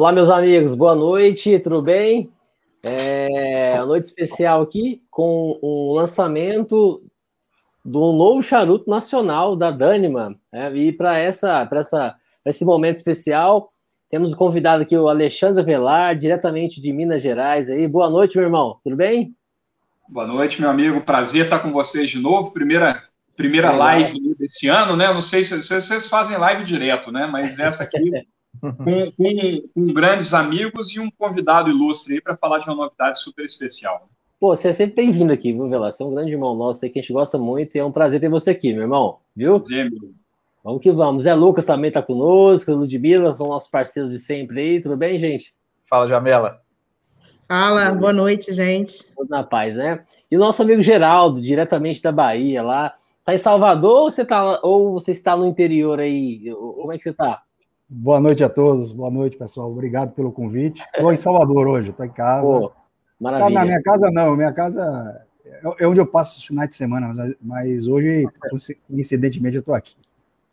Olá, meus amigos, boa noite, tudo bem? É uma noite especial aqui com o lançamento do novo charuto nacional da Dânima. Né? E para essa, essa, esse momento especial, temos o convidado aqui, o Alexandre Velar, diretamente de Minas Gerais. Aí, boa noite, meu irmão, tudo bem? Boa noite, meu amigo. Prazer estar com vocês de novo. Primeira, primeira live desse ano, né? Não sei se, se vocês fazem live direto, né? Mas essa aqui com, com, com, grandes amigos e um convidado ilustre aí para falar de uma novidade super especial. Pô, você é sempre bem-vindo aqui, viu, Velar? Você é um grande irmão nosso aí que a gente gosta muito e é um prazer ter você aqui, meu irmão, viu? Prazer, meu. Vamos que vamos. Zé Lucas também está conosco, Ludmilla, são nossos parceiros de sempre aí, tudo bem, gente? Fala, Jamela. Fala, boa noite, gente. Tudo na paz, né? E o nosso amigo Geraldo, diretamente da Bahia, lá. Tá em Salvador ou você, tá, ou você está no interior aí? Como é que você está? Boa noite a todos, boa noite, pessoal. Obrigado pelo convite. Estou em Salvador hoje, estou em casa. Pô, maravilha. Tá na minha casa, não, minha casa é onde eu passo os finais de semana, mas, mas hoje, coincidentemente, eu estou aqui.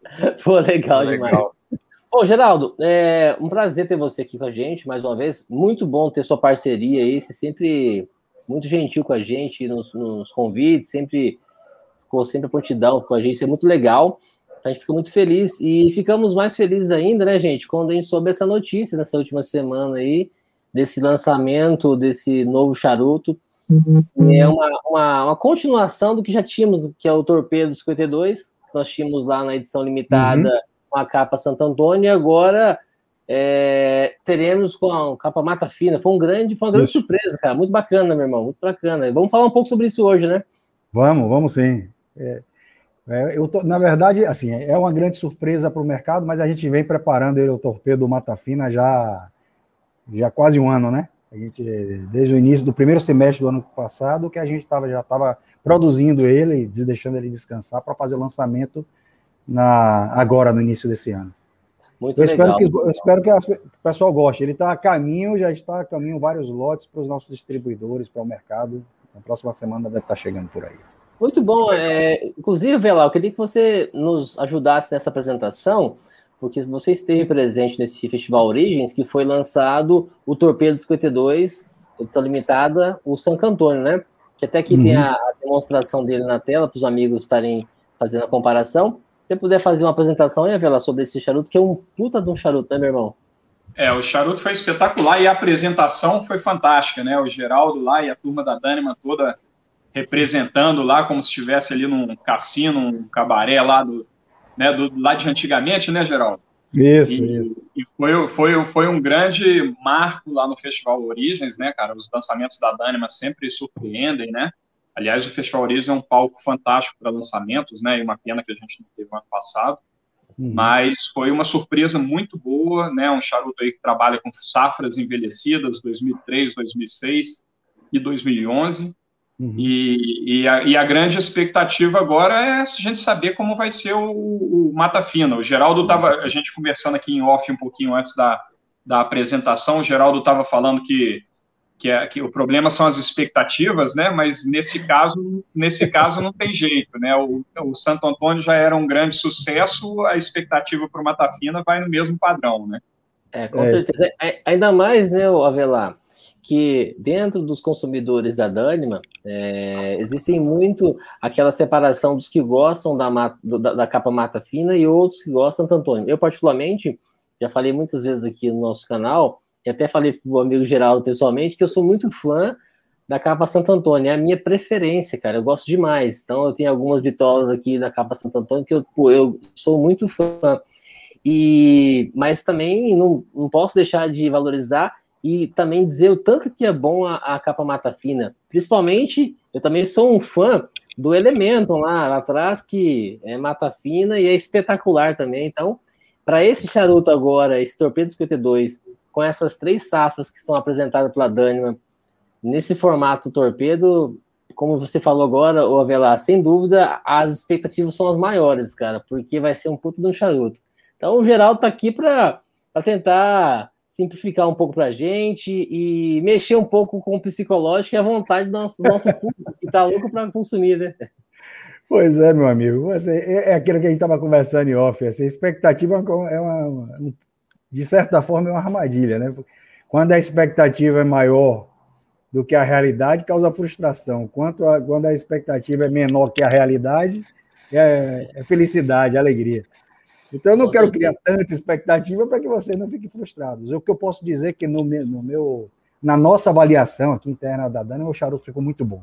Pô, legal, legal. demais. Ô, Geraldo, é um prazer ter você aqui com a gente mais uma vez. Muito bom ter sua parceria aí. Você sempre muito gentil com a gente nos, nos convites, sempre ficou sempre a prontidão com a gente. Isso é muito legal. A gente fica muito feliz e ficamos mais felizes ainda, né, gente, quando a gente soube essa notícia nessa última semana aí, desse lançamento desse novo charuto. Uhum. É uma, uma, uma, continuação do que já tínhamos, que é o Torpedo 52, que nós tínhamos lá na edição limitada uhum. com a capa Santo Antônio, e agora é, teremos com a capa Mata Fina. Foi um grande, foi uma grande isso. surpresa, cara. Muito bacana, meu irmão, muito bacana. Vamos falar um pouco sobre isso hoje, né? Vamos, vamos sim. É, é, eu tô, na verdade, assim, é uma grande surpresa para o mercado, mas a gente vem preparando ele, o torpedo Mata Fina já, já quase um ano, né? A gente, desde o início do primeiro semestre do ano passado, que a gente tava, já estava produzindo ele, deixando ele descansar para fazer o lançamento na, agora, no início desse ano. Muito eu legal. Espero que, eu espero que, o pessoal goste. Ele está a caminho, já está a caminho vários lotes para os nossos distribuidores, para o mercado. Na próxima semana deve estar chegando por aí. Muito bom. É, inclusive, Vela, eu queria que você nos ajudasse nessa apresentação, porque você esteve presente nesse Festival Origens, que foi lançado o Torpedo 52, edição limitada, o Santo Antônio, né? Que até aqui uhum. tem a, a, demonstração dele na tela, para os amigos estarem fazendo a comparação. Se você puder fazer uma apresentação aí, Vela, sobre esse charuto, que é um puta de um charuto, né, meu irmão? É, o charuto foi espetacular e a apresentação foi fantástica, né? O Geraldo lá e a turma da Dânima toda representando lá como se estivesse ali num cassino, um cabaré lá do, né, do lá de antigamente, né, Geraldo? Isso, e, isso. E foi, foi, foi um grande marco lá no Festival Origens, né, cara? Os lançamentos da Dânima sempre surpreendem, né? Aliás, o Festival Origens é um palco fantástico para lançamentos, né? E uma pena que a gente não teve no ano passado. Uhum. Mas foi uma surpresa muito boa, né? Um charuto aí que trabalha com safras envelhecidas, 2003, 2006 e 2011. Uhum. E, e, a, e, a, grande expectativa agora é a gente saber como vai ser o, o Mata Fina. O Geraldo estava, a gente conversando aqui em off um pouquinho antes da, da apresentação, o Geraldo estava falando que, que, é, que o problema são as expectativas, né? Mas nesse caso, nesse caso não tem jeito, né? O, o Santo Antônio já era um grande sucesso, a expectativa para o Mata Fina vai no mesmo padrão, né? É, com é. certeza. É, ainda mais, né, Avelar? Que dentro dos consumidores da Dânima é, existem muito aquela separação dos que gostam da, mata, da, da, capa mata fina e outros que gostam Antônio. Eu, particularmente, já falei muitas vezes aqui no nosso canal, e até falei para o amigo Geraldo pessoalmente, que eu sou muito fã da capa Santo Antônio, é a minha preferência, cara, eu gosto demais. Então, eu tenho algumas bitolas aqui da capa Santo Antônio que eu, pô, eu sou muito fã. E, mas também não, não posso deixar de valorizar e também dizer o tanto que é bom a, a, capa mata fina. Principalmente, eu também sou um fã do Elementon lá, lá atrás, que é mata fina e é espetacular também. Então, para esse charuto agora, esse Torpedo 52, com essas três safras que estão apresentadas pela Dânima, nesse formato torpedo, como você falou agora, o Avelar, sem dúvida, as expectativas são as maiores, cara, porque vai ser um puto de um charuto. Então, o Geraldo tá aqui para tentar simplificar um pouco para a gente e mexer um pouco com o psicológico e a vontade do nosso, do nosso público, que está louco para consumir, né? Pois é, meu amigo. Assim, é, é aquilo que a gente estava conversando em off. Assim, a expectativa é uma, uma, de certa forma, é uma armadilha, né? Quando a expectativa é maior do que a realidade, causa frustração. Quanto a, quando a expectativa é menor que a realidade, é, é felicidade, é alegria. Então, eu não quero criar tanta expectativa para que vocês não fiquem frustrados. O que eu posso dizer é que no, no meu, na nossa avaliação aqui interna da Dani, o charuto ficou muito bom.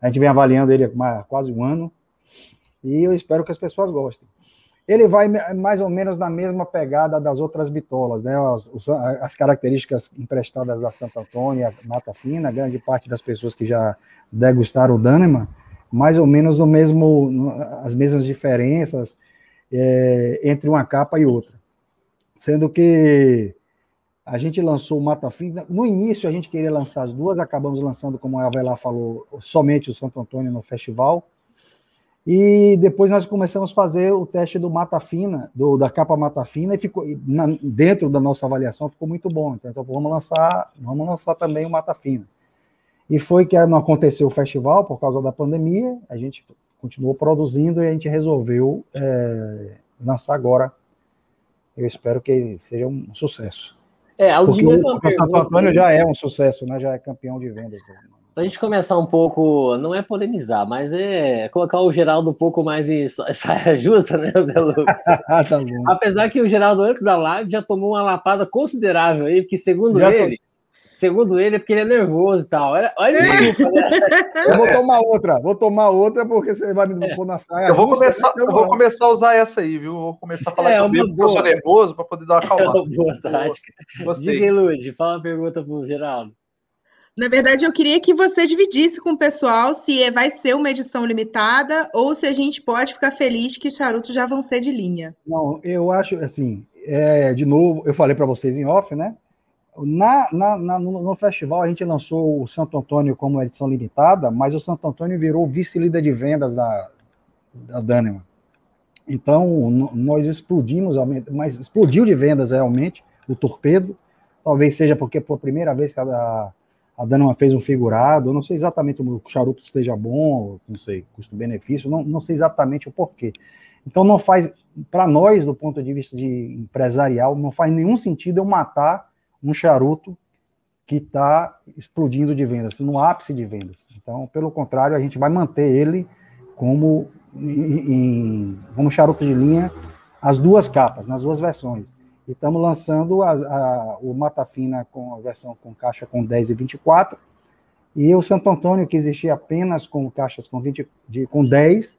A gente vem avaliando ele há quase um ano e eu espero que as pessoas gostem. Ele vai mais ou menos na mesma pegada das outras bitolas, né? As, as características emprestadas da Santo Antônio, Mata Fina, grande parte das pessoas que já degustaram o Dânima, mais ou menos no mesmo, as mesmas diferenças é, entre uma capa e outra. Sendo que a gente lançou o Mata Fina, no início a gente queria lançar as duas, acabamos lançando, como a Avelar falou, somente o Santo Antônio no festival, e depois nós começamos a fazer o teste do Mata Fina, do, da capa Mata Fina, e ficou na, dentro da nossa avaliação ficou muito bom. Então, então, vamos lançar, vamos lançar também o Mata Fina. E foi que não aconteceu o festival por causa da pandemia, a gente continuou produzindo e a gente resolveu é, lançar agora. Eu espero que seja um sucesso. É, Porque o, o Santo Antônio já é um sucesso, né? Já é campeão de vendas. Para a gente começar um pouco, não é polemizar, mas é colocar o Geraldo um pouco mais em saia justa, né, Zé Lucas? tá Apesar que o Geraldo, antes da live, já tomou uma lapada considerável aí, porque segundo já ele. Segundo ele, é porque ele é nervoso e tal. Olha, olha desculpa, né? Eu vou tomar outra, vou tomar outra, porque você vai me pôr na saia. Eu vou, começar, eu vou começar a usar essa aí, viu? Vou começar a falar é, que eu, eu sou nervoso para poder dar uma calma. É uma boa tática. Gostei. Diga, Lud, fala uma pergunta pro Geraldo. Na verdade, eu queria que você dividisse com o pessoal se é, vai ser uma edição limitada ou se a gente pode ficar feliz que os charutos já vão ser de linha. Não, eu acho assim, é, de novo, eu falei para vocês em off, né? Na, na, na, no, festival a gente lançou o Santo Antônio como edição limitada, mas o Santo Antônio virou vice-líder de vendas da, da Dânima. Então, nós explodimos, mas explodiu de vendas realmente o torpedo. Talvez seja porque foi a primeira vez que a, a Dana fez um figurado, eu não sei exatamente o charuto esteja bom, não sei, custo-benefício, não, não sei exatamente o porquê. Então não faz, para nós, do ponto de vista de empresarial, não faz nenhum sentido eu matar um charuto que está explodindo de vendas, no ápice de vendas. Então, pelo contrário, a gente vai manter ele como, em, como charuto de linha, as duas capas, nas duas versões. E estamos lançando a, a, o Mata Fina com a versão com caixa com 10 e 24. E o Santo Antônio, que existia apenas com caixas com, 20, de, com 10,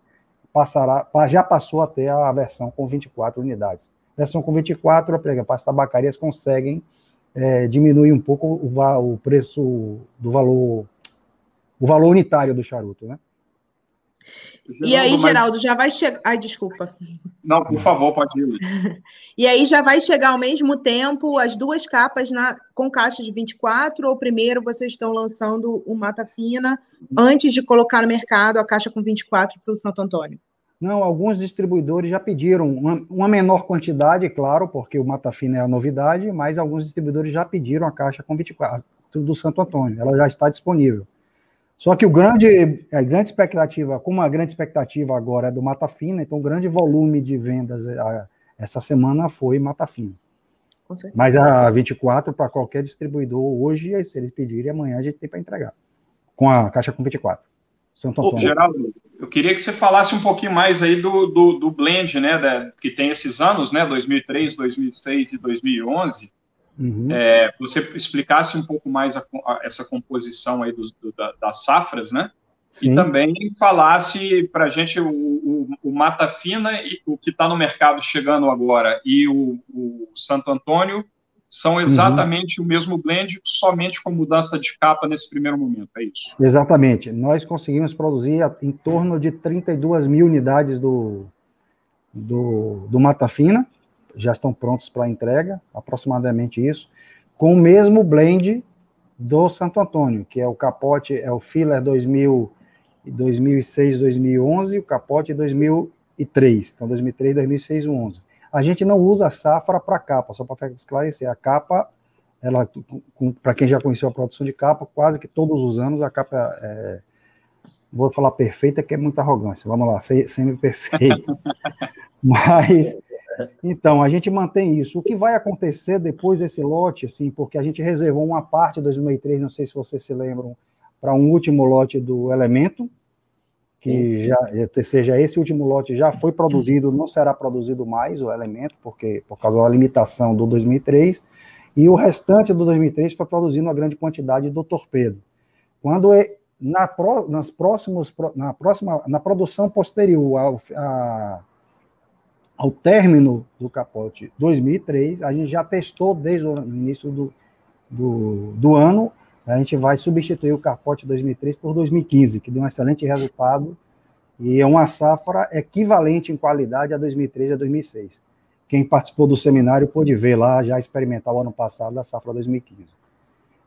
passará, já passou até a versão com 24 unidades. Versão com 24, as tabacarias conseguem é, diminuir um pouco o, o preço do valor, o valor unitário do charuto, né? E aí, Geraldo, já vai chegar. Ai, desculpa. Não, por favor, pode ir. e aí já vai chegar ao mesmo tempo as duas capas na... com caixa de 24, ou primeiro vocês estão lançando o Mata Fina antes de colocar no mercado a caixa com 24 para o Santo Antônio? Não, alguns distribuidores já pediram uma, uma, menor quantidade, claro, porque o Mata Fina é a novidade, mas alguns distribuidores já pediram a caixa com 24 do Santo Antônio. Ela já está disponível. Só que o grande, a grande expectativa, como a grande expectativa agora é do Mata Fina, então o grande volume de vendas a, essa semana foi Mata Fina. Mas a 24 para qualquer distribuidor hoje, se eles pedirem, amanhã a gente tem para entregar. Com a caixa com 24. Santo Ô, Geraldo, eu queria que você falasse um pouquinho mais aí do, do, do blend, né, da, que tem esses anos, né, 2003, 2006 e 2011, Uhum. É, você explicasse um pouco mais a, a, essa composição aí do, do, da, das safras, né? Sim. E também falasse para a gente o, o, o, Mata Fina, e o que está no mercado chegando agora, e o, o Santo Antônio são uhum. exatamente uhum. o mesmo blend, somente com mudança de capa nesse primeiro momento, é isso? Exatamente. Nós conseguimos produzir em torno de 32 mil unidades do, do, do Mata Fina, já estão prontos para entrega, aproximadamente isso, com o mesmo blend do Santo Antônio, que é o capote, é o filler 2000, 2006, 2011 e o capote 2003. Então, 2003, 2006 2011. A gente não usa a safra para capa, só para esclarecer. A capa, ela, para quem já conheceu a produção de capa, quase que todos os anos a capa é, vou falar perfeita, que é muita arrogância. Vamos lá, semi-perfeito. Mas Então, a gente mantém isso. O que vai acontecer depois desse lote, assim, porque a gente reservou uma parte de 2003, não sei se vocês se lembram, para um último lote do elemento, que já seja esse último lote já foi produzido, não será produzido mais o elemento, porque por causa da limitação do 2003, e o restante do 2003 foi produzindo uma grande quantidade do torpedo. Quando é, na, nas próximos, na próxima, na produção posterior ao, a, ao término do capote 2003, a gente já testou desde o início do, do, do ano a gente vai substituir o capote 2003 por 2015, que deu um excelente resultado e é uma safra equivalente em qualidade a 2003 e a 2006. Quem participou do seminário pôde ver lá, já experimentar o ano passado da safra 2015.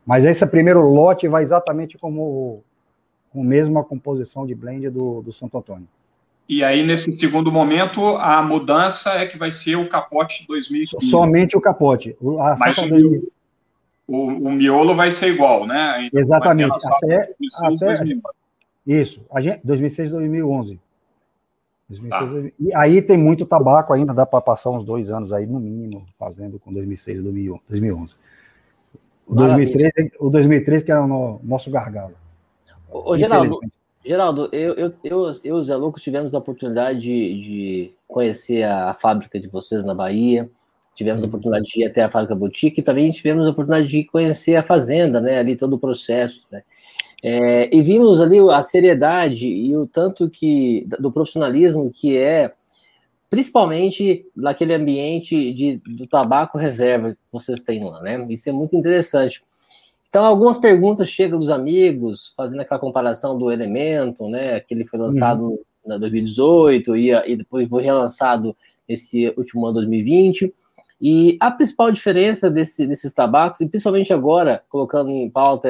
Mas esse primeiro lote vai exatamente como com a mesma composição de blend do, do Santo Antônio. E aí, nesse segundo momento, a mudança é que vai ser o capote 2015. Somente o capote. A safra 2015 o, o miolo vai ser igual, né? Então, Exatamente. Até, 2006, até isso, a gente, 2006, 2011. 2006, tá. E aí tem muito tabaco ainda, dá para passar uns dois anos aí, no mínimo, fazendo com 2006 e 2011. O 2003, o 2003 que era o nosso gargalo. Ô, Geraldo, Geraldo, eu, eu, eu, eu e o Zé Lucas tivemos a oportunidade de, de conhecer a, a fábrica de vocês na Bahia. Tivemos a oportunidade de ir até a fábrica boutique e também tivemos a oportunidade de conhecer a fazenda, né? Ali todo o processo, né? É, e vimos ali a seriedade e o tanto que do profissionalismo que é, principalmente naquele ambiente de, do tabaco reserva que vocês têm lá, né? Isso é muito interessante. Então, algumas perguntas chegam dos amigos, fazendo aquela comparação do elemento, né? Que ele foi lançado uhum. em 2018 e, e depois foi relançado esse último ano 2020. E a principal diferença desse, desses tabacos, e principalmente agora, colocando em pauta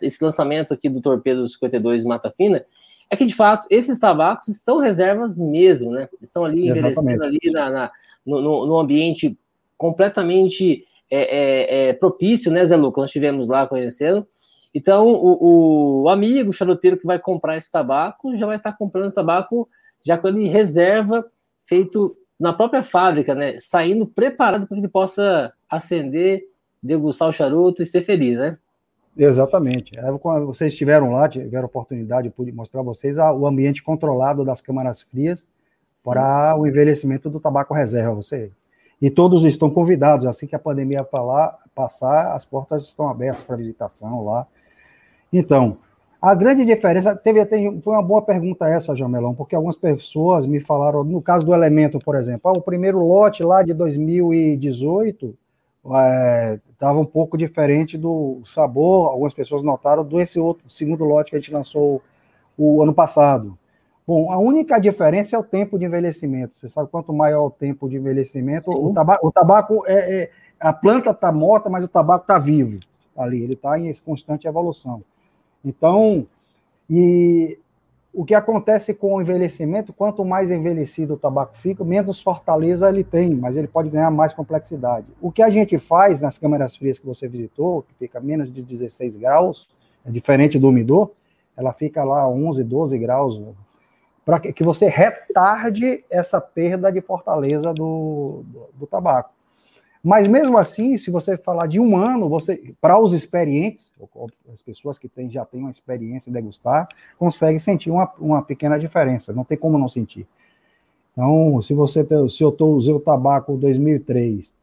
esse lançamento aqui do Torpedo 52 Mata Fina, é que, de fato, esses tabacos estão reservas mesmo, né? Estão ali envelhecendo ali na, na no, no, ambiente completamente é, é, é, propício, né, Zé Lucas? Nós estivemos lá conhecendo. Então, o, o, amigo charuteiro que vai comprar esse tabaco já vai estar comprando esse tabaco já com ele reserva, feito na própria fábrica, né? Saindo preparado para que ele possa acender, degustar o charuto e ser feliz, né? Exatamente. Quando vocês estiveram lá, tiveram oportunidade, de pude mostrar vocês o ambiente controlado das câmaras frias Sim. para o envelhecimento do tabaco reserva. Você e todos estão convidados. Assim que a pandemia passar, as portas estão abertas para visitação lá. Então, a grande diferença, teve até, foi uma boa pergunta essa, Jamelão, porque algumas pessoas me falaram, no caso do elemento, por exemplo, ah, o primeiro lote lá de 2018 estava é, um pouco diferente do sabor, algumas pessoas notaram, do esse outro segundo lote que a gente lançou o ano passado. Bom, a única diferença é o tempo de envelhecimento. Você sabe quanto maior o tempo de envelhecimento, o tabaco, o tabaco é, é, a planta está morta, mas o tabaco está vivo ali, ele está em constante evolução. Então, e o que acontece com o envelhecimento, quanto mais envelhecido o tabaco fica, menos fortaleza ele tem, mas ele pode ganhar mais complexidade. O que a gente faz nas câmeras frias que você visitou, que fica menos de 16 graus, é diferente do umidor, ela fica lá 11, 12 graus, para que você retarde essa perda de fortaleza do, do, do tabaco. Mas mesmo assim, se você falar de um ano, você para os experientes, as pessoas que têm, já têm uma experiência em degustar, conseguem sentir uma, uma pequena diferença. Não tem como não sentir. Então, se você se eu tô, usei o tabaco 2003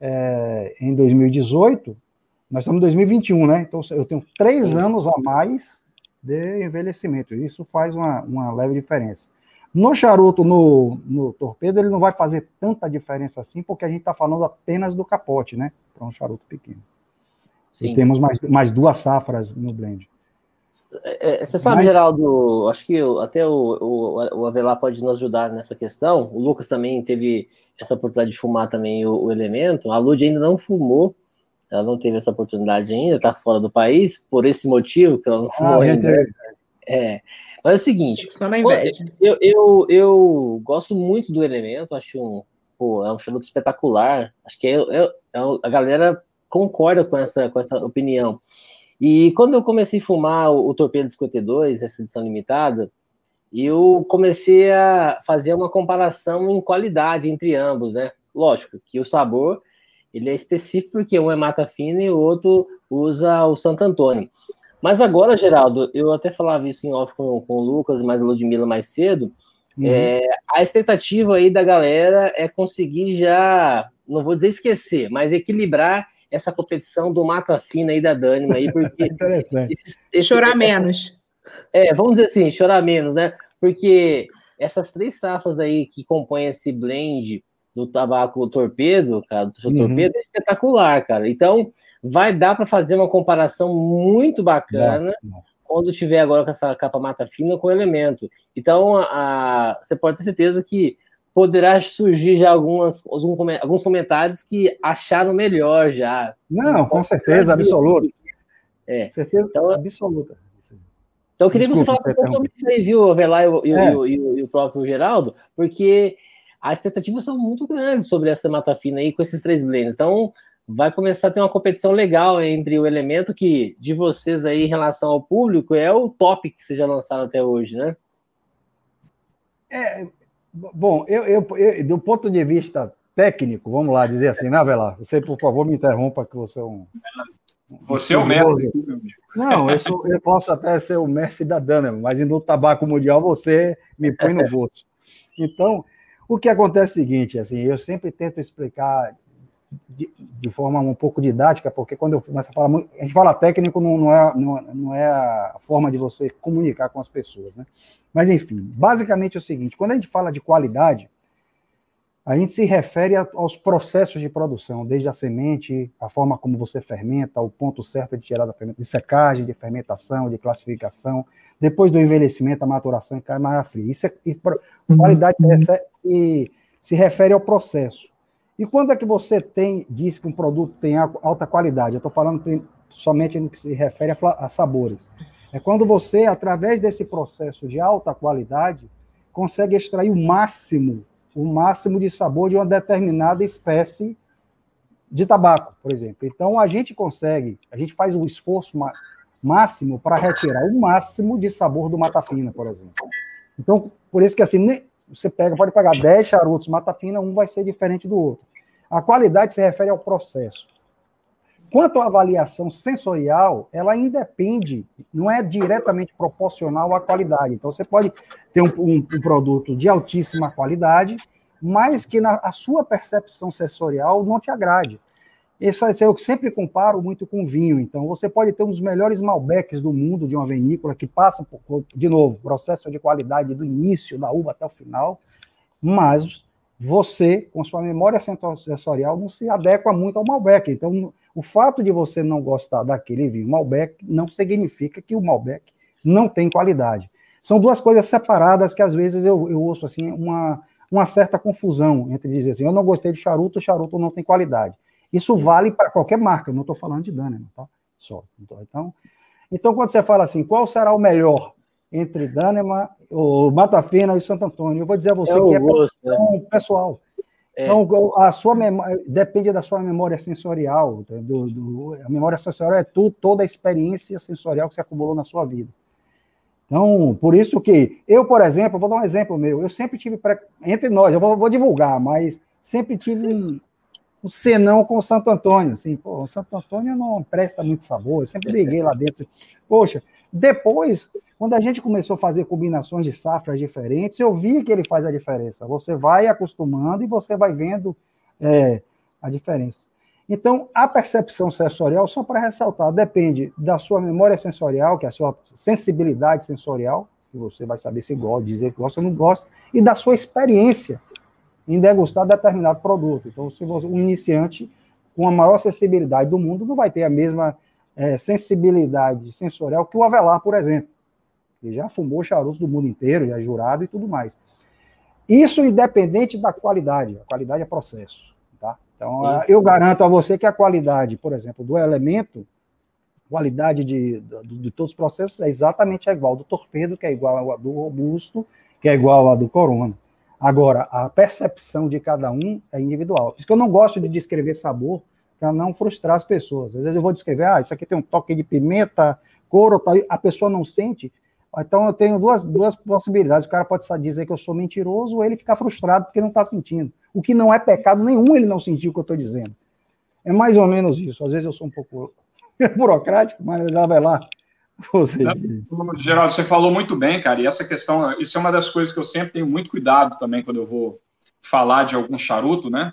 é, em 2018, nós estamos em 2021, né? Então eu tenho três anos a mais de envelhecimento. Isso faz uma, uma leve diferença. No charuto, no, no torpedo, ele não vai fazer tanta diferença assim, porque a gente está falando apenas do capote, né? Para um charuto pequeno. Sim. E temos mais, mais duas safras no blend. É, é, você sabe, Mas... Geraldo, acho que até o, o, o, Avelar pode nos ajudar nessa questão. O Lucas também teve essa oportunidade de fumar também o, o elemento. A Lud ainda não fumou, ela não teve essa oportunidade ainda, está fora do país, por esse motivo que ela não fumou ah, ainda. É, mas é o seguinte, Só na inveja. Eu, eu, eu gosto muito do elemento, acho um, pô, é um charuto espetacular. Acho que é, é, é, a galera concorda com essa, com essa opinião. E quando eu comecei a fumar o, o Torpedo 52, essa edição limitada, eu comecei a fazer uma comparação em qualidade entre ambos, né? Lógico que o sabor ele é específico porque um é mata fina e o outro usa o Santo Antônio. Mas agora, Geraldo, eu até falava isso em off com, com o Lucas, mas a Ludmilla mais cedo. Uhum. É, a expectativa aí da galera é conseguir já, não vou dizer esquecer, mas equilibrar essa competição do Mata Fina aí da Dânima aí, porque. Interessante. Esse, esse, chorar menos. É, vamos dizer assim, chorar menos, né? Porque essas três safras aí que compõem esse blend do tabaco torpedo, cara, do seu uhum. torpedo, é espetacular, cara. Então, vai dar para fazer uma comparação muito bacana quando tiver agora com essa capa mata fina com o elemento. Então, a, a, você pode ter certeza que poderá surgir já algumas, alguns comentários que acharam melhor já. Não, com certeza, absoluta. É. Certeza então, absoluta. Então, eu queria Desculpa, que você falasse um sobre isso aí, viu, Avelar e, é. e, e, e o próprio Geraldo, porque as expectativas são muito grandes sobre essa mata fina aí com esses três blends. Então, vai começar a ter uma competição legal entre o elemento que, de vocês aí, em relação ao público, é o top que vocês já lançaram até hoje, né? É, bom, eu, eu, eu, do ponto de vista técnico, vamos lá dizer assim, né, Velar? Você, por favor, me interrompa, que você é um. Você é o mestre. Não, eu, sou, eu posso até ser o mestre da Dana, mas no tabaco mundial você me põe no bolso. Então, o que acontece é o seguinte, assim, eu sempre tento explicar de, de, forma um pouco didática, porque quando eu começo a falar, a gente fala técnico, não, não, é, não, não, é a forma de você comunicar com as pessoas, né? Mas, enfim, basicamente é o seguinte, quando a gente fala de qualidade, a gente se refere aos processos de produção, desde a semente, a forma como você fermenta, o ponto certo de tirar da fermentação, de secagem, de fermentação, de classificação, depois do envelhecimento, a maturação e queimar fria. Isso é, uhum. qualidade se, se refere ao processo. E quando é que você tem, diz que um produto tem alta qualidade? Eu estou falando somente no que se refere a, a sabores. É quando você, através desse processo de alta qualidade, consegue extrair o máximo, o máximo de sabor de uma determinada espécie de tabaco, por exemplo. Então a gente consegue, a gente faz um esforço máximo para retirar o máximo de sabor do mata fina, por exemplo. Então, por isso que assim, você pega, pode pegar 10 charutos mata fina, um vai ser diferente do outro. A qualidade se refere ao processo. Quanto à avaliação sensorial, ela independe, não é diretamente proporcional à qualidade. Então, você pode ter um, um, um produto de altíssima qualidade, mas que na a sua percepção sensorial não te agrade. Isso eu sempre comparo muito com vinho. Então, você pode ter um dos melhores Malbecs do mundo de uma vinícola que passa por, de novo, processo de qualidade do início da uva até o final, mas você, com sua memória sensorial, não se adequa muito ao Malbec. Então, o fato de você não gostar daquele vinho Malbec não significa que o Malbec não tem qualidade. São duas coisas separadas que às vezes eu, eu ouço assim uma, uma certa confusão entre dizer assim, eu não gostei de charuto, charuto não tem qualidade. Isso vale para qualquer marca, eu não estou falando de Danone, tá? Só. Então, então, quando você fala assim, qual será o melhor entre Danema, o Mata Fina e Santo Antônio? Eu vou dizer a você é que é gosto, né? pessoal. É. Então, a sua memória, depende da sua memória sensorial. Do, do, a memória sensorial é tudo, toda a experiência sensorial que você acumulou na sua vida. Então, por isso que eu, por exemplo, vou dar um exemplo meu. Eu sempre tive, entre nós, eu vou, vou divulgar, mas sempre tive um, o senão com o Santo Antônio. Assim, pô, o Santo Antônio não presta muito sabor, eu sempre liguei lá dentro. Assim, Poxa, depois, quando a gente começou a fazer combinações de safras diferentes, eu vi que ele faz a diferença. Você vai acostumando e você vai vendo é, a diferença. Então, a percepção sensorial, só para ressaltar, depende da sua memória sensorial, que é a sua sensibilidade sensorial, que você vai saber se gosta, dizer que gosta ou não gosta, e da sua experiência em degustar determinado produto. Então, se você, um iniciante com a maior sensibilidade do mundo não vai ter a mesma é, sensibilidade sensorial que o Avelar, por exemplo, que já fumou charutos do mundo inteiro, já é jurado e tudo mais. Isso independente da qualidade. A qualidade é processo. Tá? Então, Sim. eu garanto a você que a qualidade, por exemplo, do elemento, qualidade de, de, de todos os processos é exatamente igual do torpedo, que é igual ao do robusto, que é igual ao do corona. Agora, a percepção de cada um é individual. Por isso que eu não gosto de descrever sabor para não frustrar as pessoas. Às vezes eu vou descrever, ah, isso aqui tem um toque de pimenta, couro, a pessoa não sente. Então eu tenho duas, duas possibilidades. O cara pode dizer que eu sou mentiroso ou ele ficar frustrado porque não está sentindo. O que não é pecado nenhum ele não sentiu o que eu estou dizendo. É mais ou menos isso. Às vezes eu sou um pouco burocrático, mas já vai lá. Você. Geraldo, você falou muito bem, cara, e essa questão, isso é uma das coisas que eu sempre tenho muito cuidado também quando eu vou falar de algum charuto, né?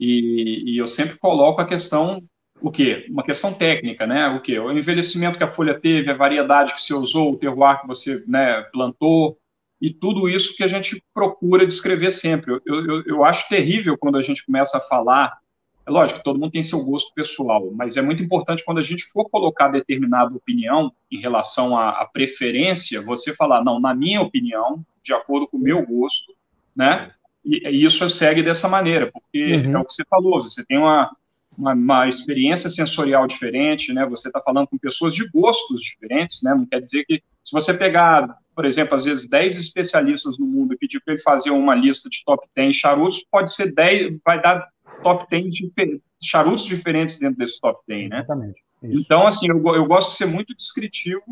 E, e eu sempre coloco a questão o quê? Uma questão técnica, né? O quê? O envelhecimento que a folha teve, a variedade que você usou, o terroir que você né, plantou, e tudo isso que a gente procura descrever sempre. Eu, eu, eu acho terrível quando a gente começa a falar. É lógico que todo mundo tem seu gosto pessoal, mas é muito importante quando a gente for colocar determinada opinião em relação à, preferência, você falar, não, na minha opinião, de acordo com o meu gosto, né? E, e isso segue dessa maneira, porque uhum. é o que você falou, você tem uma, uma, uma, experiência sensorial diferente, né? Você está falando com pessoas de gostos diferentes, né? Não quer dizer que se você pegar, por exemplo, às vezes 10 especialistas no mundo e pedir para ele fazer uma lista de top 10 charutos, pode ser 10, vai dar top 10 de charutos diferentes dentro desse top 10, né? Exatamente. Isso. Então, assim, eu, eu gosto de ser muito descritivo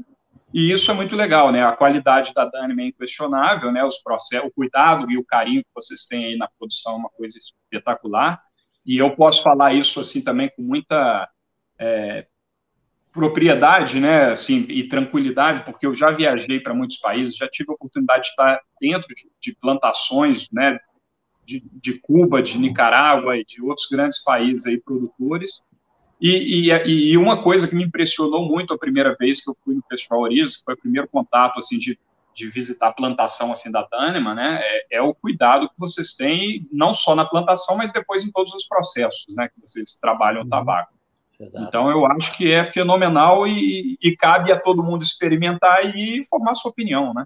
e isso é muito legal, né? A qualidade da Dani é inquestionável, né? Os processos, o cuidado e o carinho que vocês têm aí na produção é uma coisa espetacular. E eu posso falar isso assim também com muita é, propriedade, né, assim, e tranquilidade, porque eu já viajei para muitos países, já tive a oportunidade de estar dentro de, de plantações, né, de, de, Cuba, de Nicarágua e de outros grandes países aí produtores. E, e, e, uma coisa que me impressionou muito a primeira vez que eu fui no Festival Oriz, que foi o primeiro contato assim de de visitar a plantação assim da Dânima, né, é, é, o cuidado que vocês têm não só na plantação, mas depois em todos os processos, né, que vocês trabalham o uhum. tabaco. Exato. Então eu acho que é fenomenal e, e, cabe a todo mundo experimentar e formar sua opinião, né?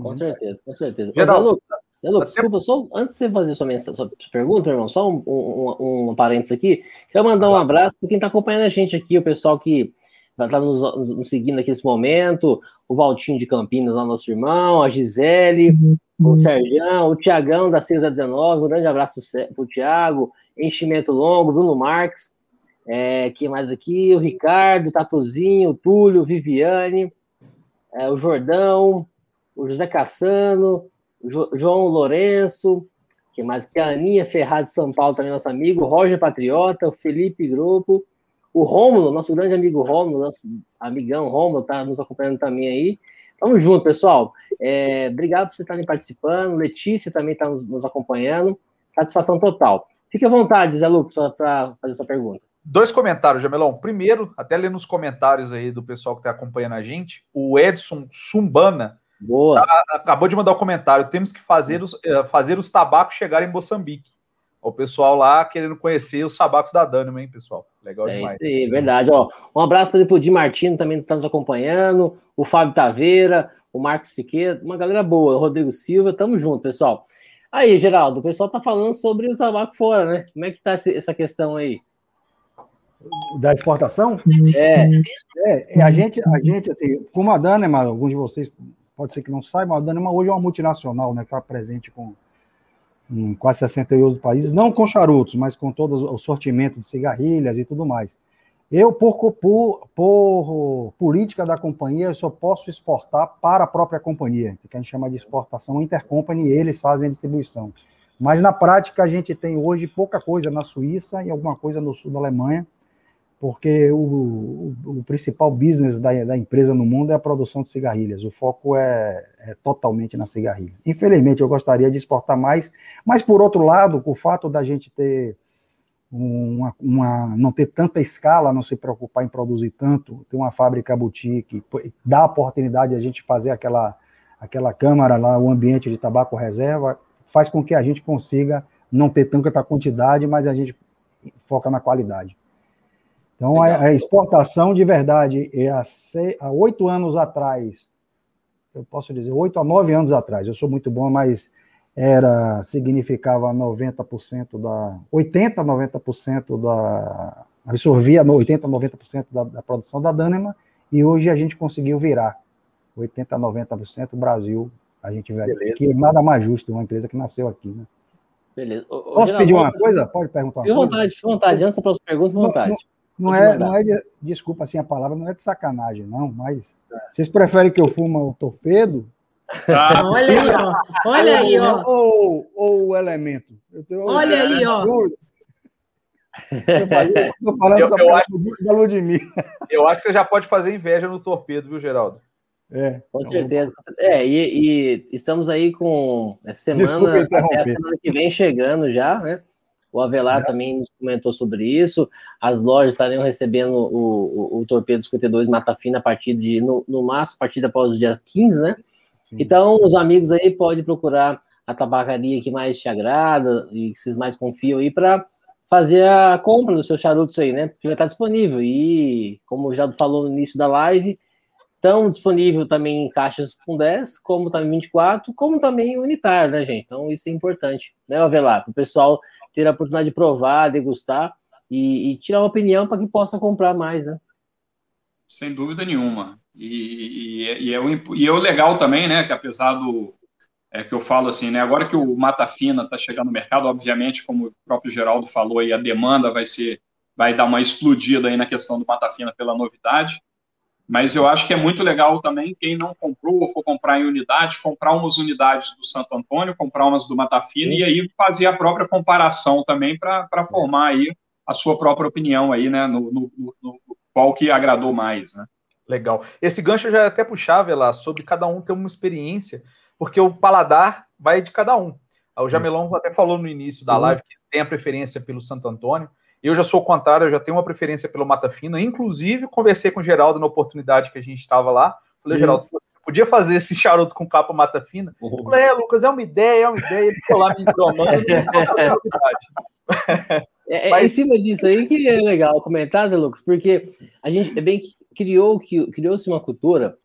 Com certeza, com certeza. Geral, Mas, Lucas, desculpa, só antes de você fazer sua, mensagem, sua pergunta, irmão, só um, um, um parênteses aqui. Quero mandar um abraço para quem está acompanhando a gente aqui, o pessoal que estar nos, nos, seguindo aqui nesse momento, o Valtinho de Campinas, lá nosso irmão, a Gisele, uhum. o Sergião, o Tiagão da 6 a 19, um grande abraço para o Tiago, Enchimento Longo, Bruno Marques, é, que mais aqui? O Ricardo, Tatuzinho, o Túlio, Viviane, é, o Jordão, o José Cassano, o jo, João Lourenço, que mais aqui? A Aninha Ferraz de São Paulo, também nosso amigo, Roger Patriota, o Felipe Grupo, o Rômulo, nosso grande amigo Rômulo, nosso amigão Rômulo, tá nos acompanhando também aí. Tamo junto, pessoal. É, obrigado por vocês estarem participando. Letícia também está nos, nos, acompanhando. Satisfação total. Fique à vontade, Zé Lucas, para fazer sua pergunta. Dois comentários, Jamelão. Primeiro, até lendo nos comentários aí do pessoal que está acompanhando a gente, o Edson Sumbana Boa. Tá, acabou de mandar um comentário. Temos que fazer os, eh, fazer os tabacos chegarem em Moçambique o pessoal lá querendo conhecer os sabacos da Dânima, hein, pessoal? Legal é demais. Isso aí, verdade. Ó, um abraço para o Di Martino também que está nos acompanhando, o Fábio Taveira, o Marcos Fiquet, uma galera boa, o Rodrigo Silva, tamo junto, pessoal. Aí, Geraldo, o pessoal tá falando sobre o tabaco fora, né? Como é que tá essa questão aí? Da exportação? É. é, é a gente, a gente, assim, como a Dânima, alguns de vocês pode ser que não saibam, a Dânima hoje é uma multinacional, né? Está presente com em quase 68 países, não com charutos, mas com todo o sortimento de cigarrilhas e tudo mais. Eu, por, por, por política da companhia, eu só posso exportar para a própria companhia, que a gente chama de exportação intercompany, e eles fazem a distribuição. Mas na prática, a gente tem hoje pouca coisa na Suíça e alguma coisa no sul da Alemanha, porque o, o, o principal business da, da, empresa no mundo é a produção de cigarrilhas. O foco é, é, totalmente na cigarrilha. Infelizmente, eu gostaria de exportar mais, mas por outro lado, o fato da gente ter uma, uma, não ter tanta escala, não se preocupar em produzir tanto, ter uma fábrica boutique, dá a oportunidade de a gente fazer aquela, aquela câmara lá, o ambiente de tabaco reserva, faz com que a gente consiga não ter tanta quantidade, mas a gente foca na qualidade. Então, a, a, exportação de verdade, é há, oito anos atrás, eu posso dizer, oito a nove anos atrás, eu sou muito bom, mas era significava 90% da 80 90% da absorvia 80 90% da, da produção da Dânima e hoje a gente conseguiu virar 80 90% o Brasil a gente vê que nada mais justo uma empresa que nasceu aqui, né? Beleza. Posso pedir uma coisa? Pode perguntar. Fique vontade, fique vontade. Antes da próxima pergunta, vontade. Não é, não é de, desculpa assim a palavra, não é de sacanagem, não, mas vocês preferem que eu fuma o torpedo? Ah, olha aí, ó. Olha aí, ó. Ou, ou o elemento. Tenho, olha aí, ó. Eu, falando eu, eu acho, da Ludmilla. Eu acho que você já pode fazer inveja no torpedo, viu, Geraldo? É, com certeza. É, e, e estamos aí com essa semana, até a semana que vem chegando já, né? O Avelar é. também nos comentou sobre isso. As lojas estariam recebendo o, o, o Torpedo 52 Mata Fina a partir de, no, no máximo, a partir após o dia 15, né? Sim. Então, os amigos aí podem procurar a tabacaria que mais te agrada e que vocês mais confiam aí para fazer a compra dos seus charutos aí, né? Porque vai estar disponível. E, como já falou no início da live, estão disponível também em caixas com 10, como também 24, como também unitário, né, gente? Então, isso é importante, né, Avelar? Para o pessoal ter a oportunidade de provar, degustar e, e tirar uma opinião para que possa comprar mais, né? Sem dúvida nenhuma. E, e, e, é, o, e é o legal também, né, que apesar do, é que eu falo assim, né, agora que o Mata Fina está chegando no mercado, obviamente, como o próprio Geraldo falou, aí a demanda vai ser, vai dar uma explodida aí na questão do Mata Fina pela novidade, mas eu acho que é muito legal também quem não comprou ou for comprar em unidade, comprar umas unidades do Santo Antônio, comprar umas do Matafina Sim. e aí fazer a própria comparação também para formar aí a sua própria opinião aí, né, no, no, no, qual que agradou mais, né. Legal. Esse gancho já é até puxava lá sobre cada um ter uma experiência, porque o paladar vai de cada um. O Jamelão até falou no início da uhum. live que tem a preferência pelo Santo Antônio. Eu já sou o contrário, eu já tenho uma preferência pelo Mata Fina. Inclusive, conversei com o Geraldo na oportunidade que a gente estava lá. Falei, Geraldo, você podia fazer esse charuto com capa Mata Fina? Uhum. Falei, é, Lucas, é uma ideia, é uma ideia. Ele ficou lá me tomando. É, é, Mas... em cima disso aí que é legal comentar, Zé Lucas, porque a gente é bem criou criou-se uma cultura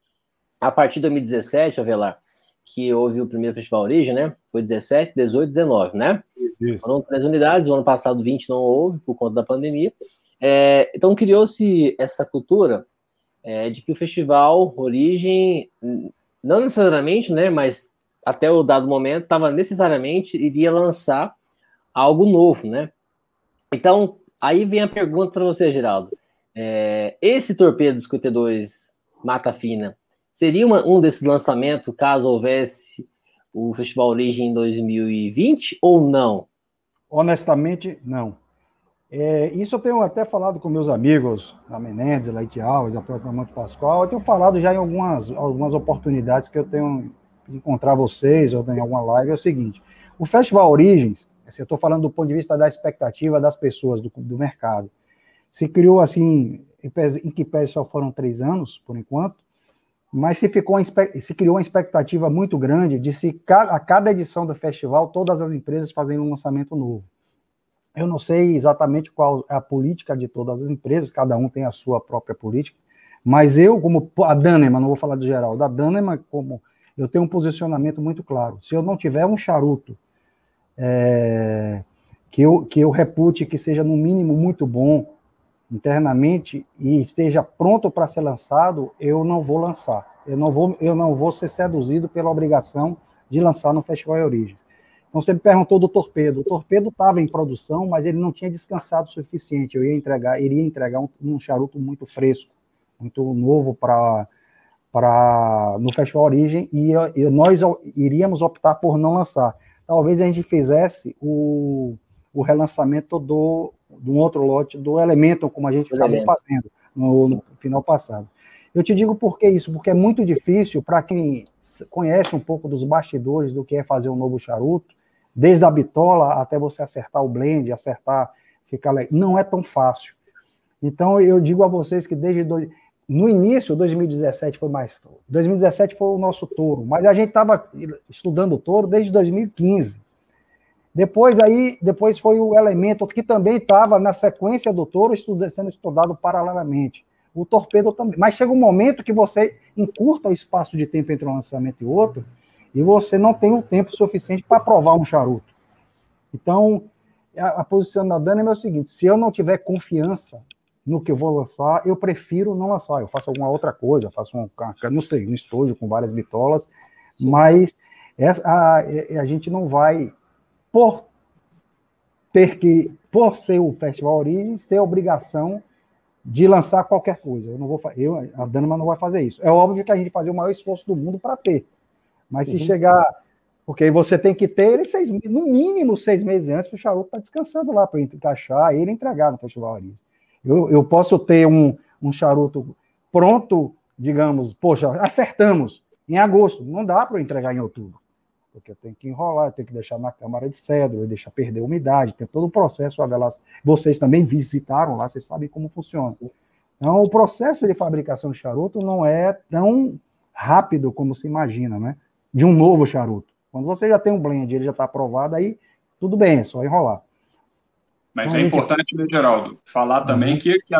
a partir de 2017, Avelar, que houve o primeiro festival Origem, né? Foi 17, 18, 19, né? Isso. Foram três unidades, o ano passado 20 não houve por conta da pandemia. É, então criou-se essa cultura é, de que o festival Origem, não necessariamente, né, mas até o dado momento, estava necessariamente iria lançar algo novo, né? Então, aí vem a pergunta para você, Geraldo. É, esse Torpedo 52 Mata Fina seria uma, um desses lançamentos caso houvesse o Festival Origem em 2020 ou não? Honestamente, não. É, isso eu tenho até falado com meus amigos, a Menendez, a Leite Alves, a própria Monte Pascoal, eu tenho falado já em algumas, algumas oportunidades que eu tenho de encontrar vocês ou em alguma live, é o seguinte, o Festival Origens, assim, eu estou falando do ponto de vista da expectativa das pessoas, do, do mercado, se criou assim, em que pese só foram três anos, por enquanto, mas se, ficou, se criou uma expectativa muito grande de se a cada edição do festival todas as empresas fazendo um lançamento novo. Eu não sei exatamente qual é a política de todas as empresas, cada um tem a sua própria política, mas eu, como a Danema, não vou falar do geral, da Danema, como eu tenho um posicionamento muito claro. Se eu não tiver um charuto é, que, eu, que eu repute que seja no mínimo muito bom, internamente e esteja pronto para ser lançado, eu não vou lançar. Eu não vou, eu não vou ser seduzido pela obrigação de lançar no Festival Origens. Então você me perguntou do torpedo. O torpedo estava em produção, mas ele não tinha descansado o suficiente. Eu ia entregar, iria entregar um, um charuto muito fresco, muito novo para para no Festival Origem e, e, nós iríamos optar por não lançar. Talvez a gente fizesse o, o relançamento do de um outro lote do Elemental, como a gente acabou fazendo no, no, final passado. Eu te digo por que isso, porque é muito difícil para quem conhece um pouco dos bastidores do que é fazer um novo charuto, desde a bitola até você acertar o blend, acertar, ficar. Não é tão fácil. Então eu digo a vocês que desde do... no início, 2017 foi mais. 2017 foi o nosso touro, mas a gente estava estudando o touro desde 2015. Depois aí, depois foi o elemento que também estava na sequência do touro sendo estudado paralelamente. O torpedo também. Mas chega um momento que você encurta o espaço de tempo entre um lançamento e outro e você não tem o tempo suficiente para provar um charuto. Então, a, a posição da Dani é o seguinte: se eu não tiver confiança no que eu vou lançar, eu prefiro não lançar. Eu faço alguma outra coisa, faço um, não sei, um estojo com várias bitolas, Sim. mas essa, a, a gente não vai por ter que, por ser o Festival Origem, ser obrigação de lançar qualquer coisa. Eu não vou eu, a Dânima não vai fazer isso. É óbvio que a gente fazer o maior esforço do mundo para ter. Mas se uhum. chegar. Porque você tem que ter ele seis, no mínimo seis meses antes para o charuto estar tá descansando lá, para encaixar e ele entregar no Festival Ariz. Eu, eu posso ter um, um charuto pronto, digamos, poxa, acertamos em agosto. Não dá para entregar em outubro. Porque eu tenho que enrolar, eu tenho que deixar na câmara de cedro, deixar perder a umidade, tem todo o processo. Vocês também visitaram lá, vocês sabem como funciona. Então, o processo de fabricação de charuto não é tão rápido como se imagina, né? De um novo charuto. Quando você já tem um blend, ele já está aprovado, aí tudo bem, é só enrolar. Mas então, é importante, né, Geraldo, falar também uhum. que, que a,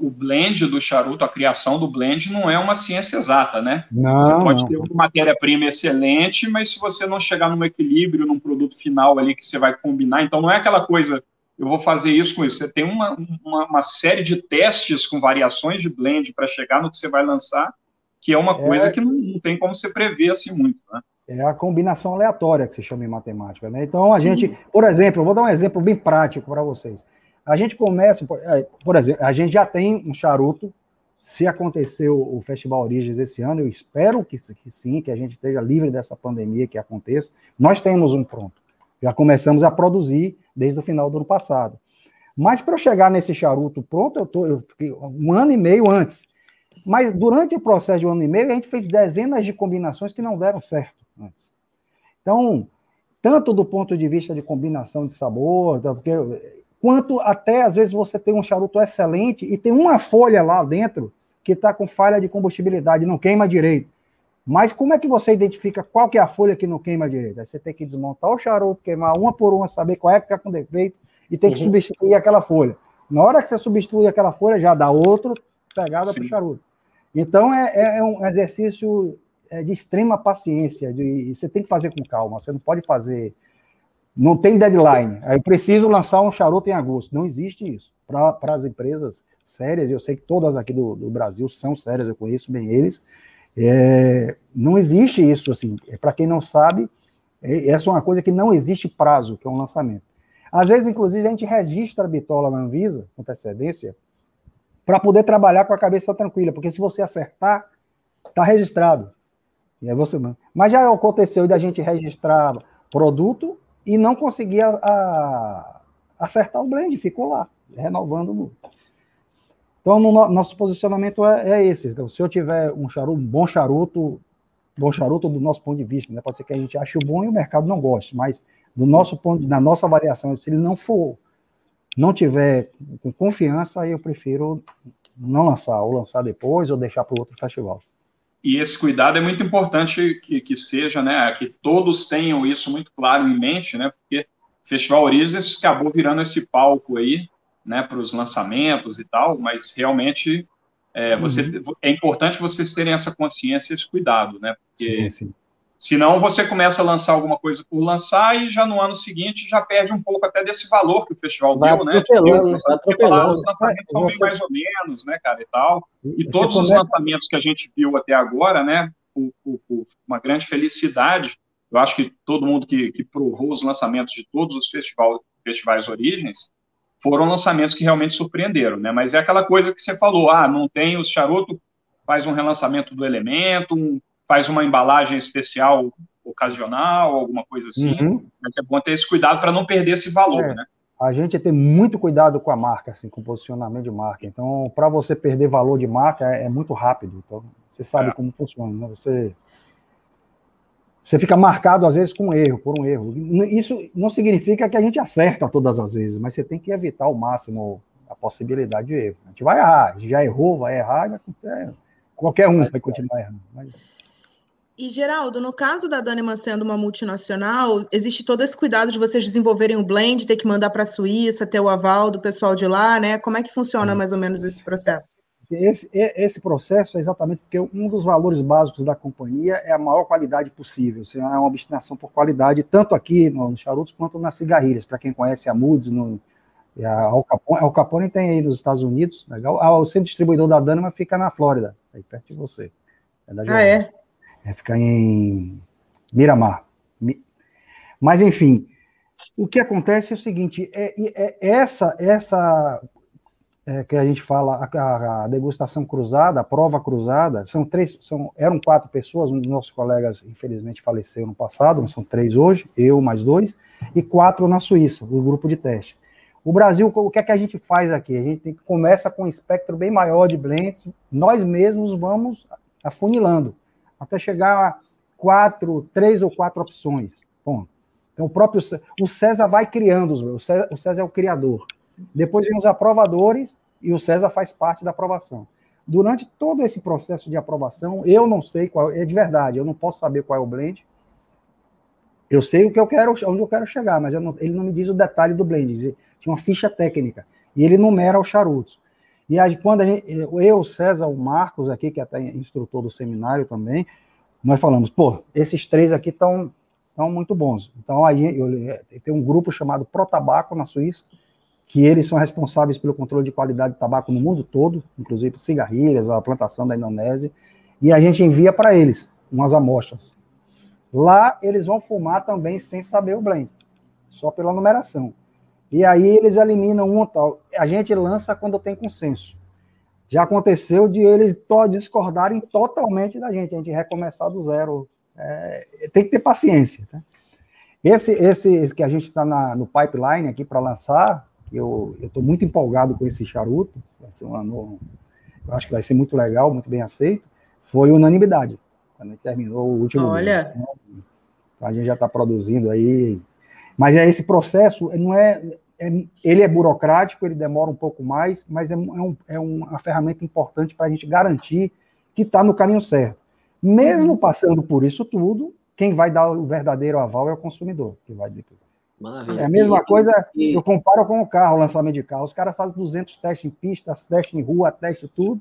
o, blend do charuto, a criação do blend, não é uma ciência exata, né? Não, você pode não. ter uma matéria-prima excelente, mas se você não chegar num equilíbrio, num produto final ali que você vai combinar, então não é aquela coisa, eu vou fazer isso com isso. Você tem uma, uma, uma série de testes com variações de blend para chegar no que você vai lançar, que é uma é... coisa que não, não tem como você prever assim muito, né? É a combinação aleatória que se chama em matemática, né? Então a gente, por exemplo, eu vou dar um exemplo bem prático para vocês. A gente começa, é, por exemplo, a gente já tem um charuto. Se aconteceu o Festival Origens esse ano, eu espero que, que sim, que a gente esteja livre dessa pandemia que aconteça. Nós temos um pronto. Já começamos a produzir desde o final do ano passado. Mas para eu chegar nesse charuto pronto, eu, tô, eu fiquei um ano e meio antes. Mas durante o processo de um ano e meio, a gente fez dezenas de combinações que não deram certo antes. Então, tanto do ponto de vista de combinação de sabor, tá, porque, quanto até às vezes você tem um charuto excelente e tem uma folha lá dentro que está com falha de combustibilidade, não queima direito. Mas como é que você identifica qual que é a folha que não queima direito? Aí você tem que desmontar o charuto, queimar uma por uma, saber qual é que está com defeito e tem que uhum. substituir aquela folha. Na hora que você substitui aquela folha, já dá outro pegada para o charuto. Então é, é, é um exercício é de extrema paciência, de, você tem que fazer com calma, você não pode fazer. Não tem deadline. Eu preciso lançar um charuto em agosto. Não existe isso. Para as empresas sérias, eu sei que todas aqui do, do Brasil são sérias, eu conheço bem eles. É, não existe isso assim. É, Para quem não sabe, é, essa é uma coisa que não existe prazo, que é um lançamento. Às vezes, inclusive, a gente registra a bitola na Anvisa, com antecedência, para poder trabalhar com a cabeça tranquila, porque se você acertar, está registrado. E aí você, mas já aconteceu da gente registrar produto e não conseguir a, acertar o blend, ficou lá, renovando. Então, no, nosso posicionamento é, é, esse. Então, se eu tiver um charuto, um bom charuto, bom charuto do nosso ponto de vista, né? pode ser que a gente ache bom e o mercado não goste, mas do nosso ponto, na nossa avaliação, se ele não for, não tiver com confiança, eu prefiro não lançar, ou lançar depois, ou deixar para o outro festival. E esse cuidado é muito importante que, que seja, né, que todos tenham isso muito claro em mente, né, porque o Festival Horizons acabou virando esse palco aí, né, para os lançamentos e tal, mas realmente é, você, uhum. é importante vocês terem essa consciência, esse cuidado, né, porque sim, sim. Senão você começa a lançar alguma coisa por lançar e já no ano seguinte já perde um pouco até desse valor que o festival vai deu, né? Atropelando, vai atropelando. Os lançamentos são bem mais ou menos, né, cara, e tal. E todos começa... os lançamentos que a gente viu até agora, né, por, por, por, uma grande felicidade, eu acho que todo mundo que, que provou os lançamentos de todos os festival, festivais origens, foram lançamentos que realmente surpreenderam, né? Mas é aquela coisa que você falou, ah, não tem os charuto, faz um relançamento do elemento, um faz uma embalagem especial ocasional, alguma coisa assim. Uhum. Mas é bom ter esse cuidado para não perder esse valor, é. né? A gente tem muito cuidado com a marca, assim, com o posicionamento de marca. Então, para você perder valor de marca é, é muito rápido. Então, você sabe é. como funciona, né? Você você fica marcado às vezes com um erro, por um erro. Isso não significa que a gente acerta todas as vezes, mas você tem que evitar ao máximo a possibilidade de erro. A gente vai errar, a gente já errou, vai errar, vai, qualquer um vai continuar errando. Mas... E, Geraldo, no caso da Daneman sendo uma multinacional, existe todo esse cuidado de vocês desenvolverem o blend, ter que mandar para a Suíça, ter o aval do pessoal de lá, né? Como é que funciona mais ou menos esse processo? Esse, esse processo é exatamente porque um dos valores básicos da companhia é a maior qualidade possível. Assim, é uma obstinação por qualidade, tanto aqui nos charutos quanto nas cigarrilhas. Para quem conhece a Moods, no, a Al Capone, a Al Capone tem aí nos Estados Unidos, legal. Ah, o centro distribuidor da Daneman fica na Flórida, aí perto de você. É ah, é? É, fica em Miramar. Mas, enfim, o que acontece é o seguinte: é, é essa, essa, é, que a gente fala, a, a, degustação cruzada, a prova cruzada, são três, são, eram quatro pessoas, um dos nossos colegas, infelizmente, faleceu no passado, mas são três hoje, eu mais dois, e quatro na Suíça, o grupo de teste. O Brasil, o que é que a gente faz aqui? A gente tem, começa com um espectro bem maior de blends, nós mesmos vamos afunilando, até chegar a quatro, três ou quatro opções. Bom, então o próprio o César vai criando, o César, o César é o criador. Depois vem os aprovadores e o César faz parte da aprovação. Durante todo esse processo de aprovação, eu não sei qual é de verdade, eu não posso saber qual é o blend. Eu sei o que eu quero, onde eu quero chegar, mas não, ele não me diz o detalhe do blend. Tinha uma ficha técnica e ele numera os charutos. E aí, quando gente, eu, César, o Marcos aqui, que é até instrutor do seminário também, nós falamos, pô, esses três aqui estão tão muito bons. Então aí eu, eu, tem um grupo chamado Protabaco na Suíça, que eles são responsáveis pelo controle de qualidade de tabaco no mundo todo, inclusive cigarrilhas, a plantação da Indonésia, e a gente envia para eles umas amostras. Lá eles vão fumar também sem saber o blend, só pela numeração. E aí eles eliminam um tal. A gente lança quando tem consenso. Já aconteceu de eles discordarem totalmente da gente, a gente recomeçar do zero. É, tem que ter paciência. Tá? Esse, esse, esse que a gente está no pipeline aqui para lançar, eu estou muito empolgado com esse charuto, vai ser um ano, eu acho que vai ser muito legal, muito bem aceito, foi unanimidade, quando terminou o último Olha! Mês, né? A gente já está produzindo aí, mas é esse processo, não é, é, ele é burocrático, ele demora um pouco mais, mas é, é, um, é uma ferramenta importante para a gente garantir que está no caminho certo. Mesmo passando por isso tudo, quem vai dar o verdadeiro aval é o consumidor, que vai depois. Maravilha. É a mesma coisa, eu comparo com o carro, o lançamento de carro. Os caras fazem 200 testes em pista, testes em rua, teste tudo.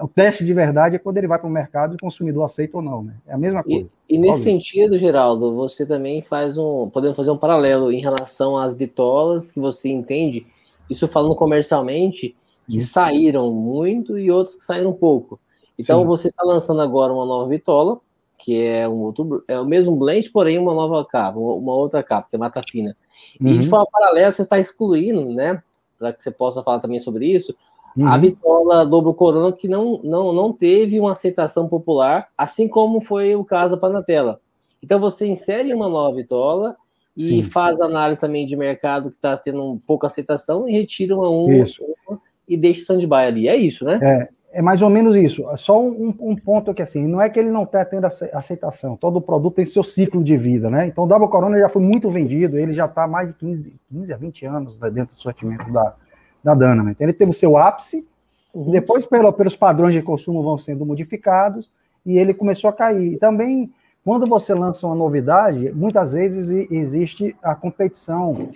O teste de verdade é quando ele vai para o mercado e o consumidor aceita ou não, né? É a mesma coisa. E, e nesse sentido, Geraldo, você também faz um. Podemos fazer um paralelo em relação às bitolas que você entende, isso falando comercialmente, Sim. que saíram muito e outros que saíram pouco. Então Sim. você está lançando agora uma nova bitola, que é um outro, é o mesmo blend, porém uma nova capa, uma outra capa, que é mata fina. Uhum. E de uhum. forma paralela, você está excluindo, né, para que você possa falar também sobre isso, uhum. a bitola dobro corona que não, não, não teve uma aceitação popular, assim como foi o caso da Panatela. Então você insere uma nova bitola e Sim. faz análise também de mercado que está tendo um pouca aceitação e retira uma, uma, uma e deixa o stand-by ali. É isso, né? É, é mais ou menos isso. Só um, um, ponto que assim, não é que ele não está tendo aceitação. Todo produto tem seu ciclo de vida, né? Então o Double Corona já foi muito vendido, ele já está há mais de 15, 15 a 20 anos né, dentro do sortimento da, da Dana. Né? Então ele teve o seu ápice, uhum. depois pelo, pelos padrões de consumo vão sendo modificados e ele começou a cair. Também, quando você lança uma novidade, muitas vezes existe a competição,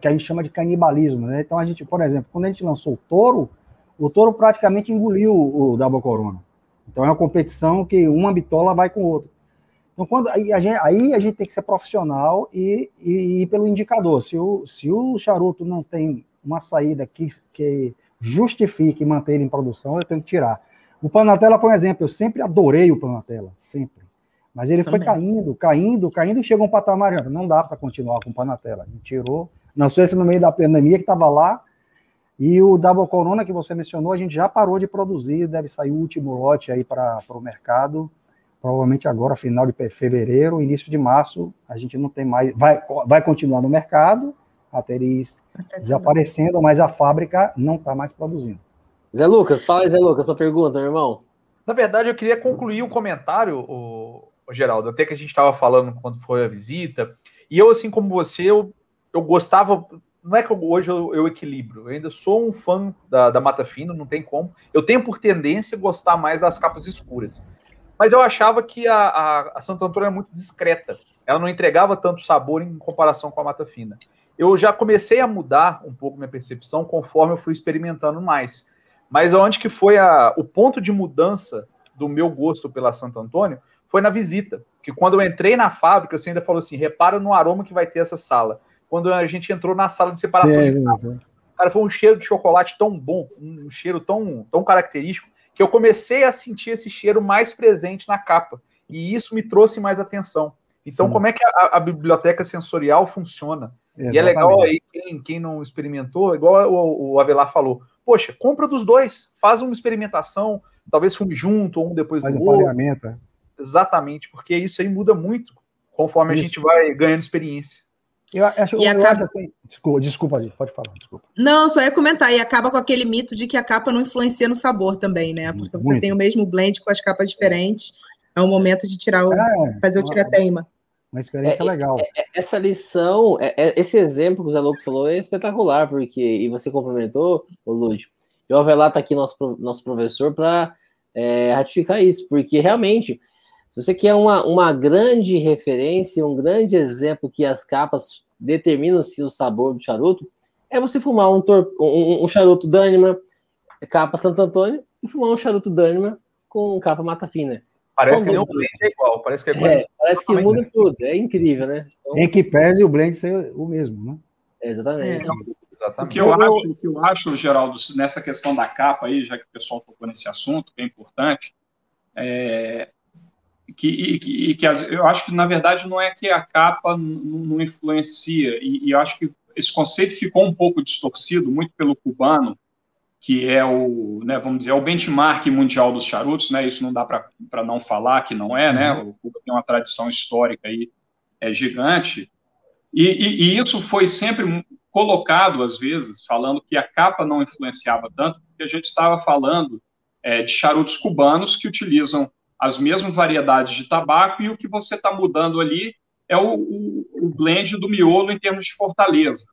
que a gente chama de canibalismo, né? Então a gente, por exemplo, quando a gente lançou o Toro, o touro praticamente engoliu o Double Corona. Então é uma competição que uma bitola vai com o outro. Então, quando, aí, a gente, aí a gente tem que ser profissional e, e, e ir pelo indicador. Se o, se o charuto não tem uma saída que, que justifique manter ele em produção, eu tenho que tirar. O Panatela foi um exemplo. Eu sempre adorei o Panatela, sempre. Mas ele Também. foi caindo, caindo, caindo e chegou um patamar. Não dá para continuar com o Panatela. Tirou. Não sei se no meio da pandemia que estava lá, e o Double Corona que você mencionou, a gente já parou de produzir, deve sair o último lote aí para o mercado, provavelmente agora, final de fevereiro, início de março, a gente não tem mais, vai, vai continuar no mercado, até eles desaparecendo, mas a fábrica não está mais produzindo. Zé Lucas, fala aí, Zé Lucas, sua pergunta, meu irmão. Na verdade, eu queria concluir o um comentário, o, o Geraldo, até que a gente estava falando quando foi a visita, e eu, assim como você, eu, eu gostava, não é que eu, hoje eu, eu, equilibro, eu ainda sou um fã da, da Mata Fina, não tem como. Eu tenho por tendência gostar mais das capas escuras. Mas eu achava que a, a, a Santo Antônio era muito discreta. Ela não entregava tanto sabor em comparação com a Mata Fina. Eu já comecei a mudar um pouco minha percepção conforme eu fui experimentando mais. Mas onde que foi a, o ponto de mudança do meu gosto pela Santo Antônio foi na visita. Que quando eu entrei na fábrica, você ainda falou assim: repara no aroma que vai ter essa sala quando a gente entrou na sala de separação Sim, de casa. Cara, foi um cheiro de chocolate tão bom, um cheiro tão, tão característico, que eu comecei a sentir esse cheiro mais presente na capa. E isso me trouxe mais atenção. Então, Sim. como é que a, a, biblioteca sensorial funciona? Exatamente. E é legal aí, quem, quem não experimentou, igual o, o Avelar falou, poxa, compra dos dois, faz uma experimentação, talvez fume junto ou um depois faz do um outro. É. Exatamente, porque isso aí muda muito conforme isso. a gente vai ganhando experiência. Eu acho, e acaba... assim, desculpa, desculpa, pode falar, desculpa. Não, só ia comentar, e acaba com aquele mito de que a capa não influencia no sabor também, né? Porque você muito. tem o mesmo blend com as capas diferentes, é o momento de tirar o, é, fazer o tirateima. Uma experiência é, legal. É, é, essa lição, é, esse exemplo que o Zé Louco falou é espetacular, porque, e você complementou, o Lúdio, e o Avelar está aqui, nosso, nosso professor, para ratificar isso, porque realmente se você quer uma, uma grande referência, um grande exemplo que as capas determinam se o sabor do charuto, é você fumar um, um, um charuto Dânima, capa Santo Antônio, e fumar um charuto Dânima com capa Mata Fina. Parece que o blend é igual, parece que é, é Parece que muda tudo, é incrível, né? Então, em que pese o blend ser o mesmo, né? exatamente. É. Exatamente. O que, eu acho, o que eu acho, Geraldo, nessa questão da capa aí, já que o pessoal tocou nesse assunto, que é importante, é, que, e, que, que eu acho que, na verdade, não é que a capa não influencia, e, e eu acho que esse conceito ficou um pouco distorcido, muito pelo cubano, que é o, né, vamos dizer, é o benchmark mundial dos charutos, né, isso não dá para não falar que não é, né, uhum. o Cuba tem uma tradição histórica aí é gigante, e, e, e, isso foi sempre colocado, às vezes, falando que a capa não influenciava tanto, porque a gente estava falando é, de charutos cubanos que utilizam as mesmas variedades de tabaco e o que você está mudando ali é o, o, o, blend do miolo em termos de fortaleza.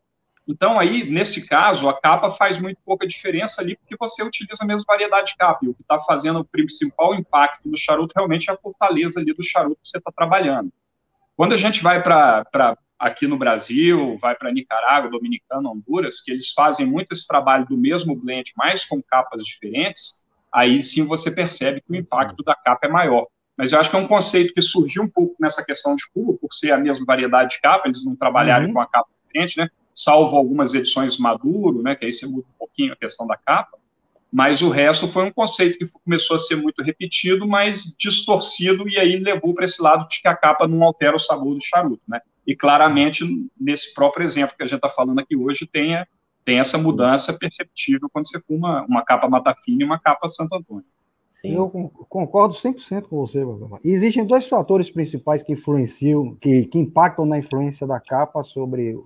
Então, aí, nesse caso, a capa faz muito pouca diferença ali, porque você utiliza a mesma variedade de capa. E o que está fazendo o principal impacto no charuto realmente é a fortaleza ali do charuto que você está trabalhando. Quando a gente vai para aqui no Brasil, vai para Nicarágua, Dominicana, Honduras, que eles fazem muito esse trabalho do mesmo blend, mas com capas diferentes, aí sim você percebe que o impacto da capa é maior. Mas eu acho que é um conceito que surgiu um pouco nessa questão de Cuba, por ser a mesma variedade de capa, eles não trabalharam uhum. com a capa diferente, né? Salvo algumas edições Maduro, né? Que aí você muda um pouquinho a questão da capa. Mas o resto foi um conceito que começou a ser muito repetido, mas distorcido, e aí levou para esse lado de que a capa não altera o sabor do charuto, né? E claramente, nesse próprio exemplo que a gente está falando aqui hoje, tem tem essa mudança perceptível quando você fuma uma capa Mata Fina e uma capa Santo Antônio. Sim. Eu concordo 100% com você, E existem dois fatores principais que influenciam, que, que impactam na influência da capa sobre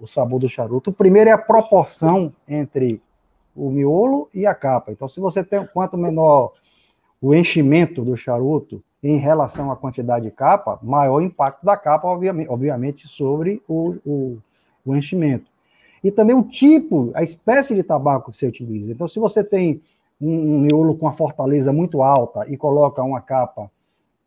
o, sabor do charuto. O primeiro é a proporção entre o miolo e a capa. Então, se você tem quanto menor o enchimento do charuto em relação à quantidade de capa, maior o impacto da capa, obviamente, sobre o, o, o enchimento e também o tipo, a espécie de tabaco que você utiliza. Então, se você tem um, miolo com uma fortaleza muito alta e coloca uma capa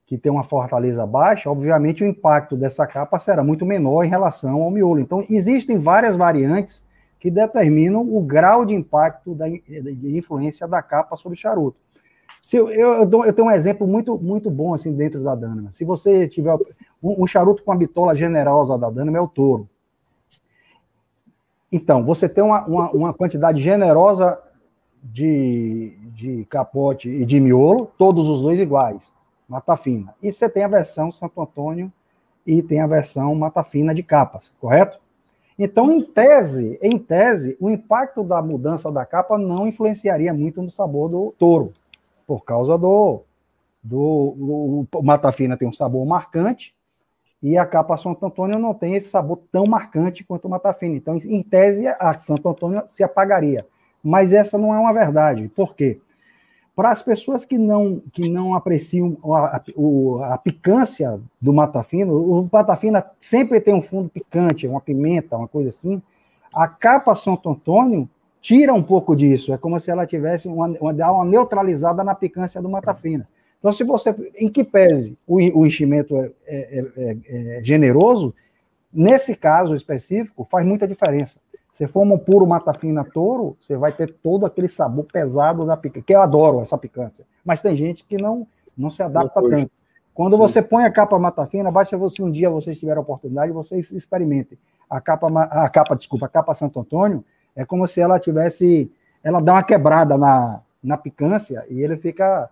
que tem uma fortaleza baixa, obviamente o impacto dessa capa será muito menor em relação ao miolo. Então, existem várias variantes que determinam o grau de impacto da de influência da capa sobre o charuto. Se eu, eu, eu, tenho um exemplo muito, muito bom assim dentro da Danama. Se você tiver um, um charuto com a bitola generosa da Danama é o touro. Então, você tem uma, uma, uma quantidade generosa de, de capote e de miolo, todos os dois iguais, mata fina. E você tem a versão Santo Antônio e tem a versão mata fina de capas, correto? Então, em tese, em tese, o impacto da mudança da capa não influenciaria muito no sabor do touro, por causa do, do, do mata fina tem um sabor marcante e a capa Santo Antônio não tem esse sabor tão marcante quanto o Matafina. Então, em tese, a Santo Antônio se apagaria. Mas essa não é uma verdade. Por quê? Para as pessoas que não, que não apreciam a, a, a picância do Matafina, o Matafina sempre tem um fundo picante, uma pimenta, uma coisa assim. A capa Santo Antônio tira um pouco disso. É como se ela tivesse uma, uma, uma neutralizada na picância do Matafina. Então, se você, em que pese o, o enchimento é, é, é, é, generoso, nesse caso específico, faz muita diferença. Se for um puro mata fina touro, você vai ter todo aquele sabor pesado da picância, que eu adoro essa picância. Mas tem gente que não, não se adapta não tanto. Quando Sim. você põe a capa mata fina, basta você um dia vocês tiverem a oportunidade, vocês experimentem. A capa, a capa, desculpa, a capa Santo Antônio é como se ela tivesse, ela dá uma quebrada na, na picância e ele fica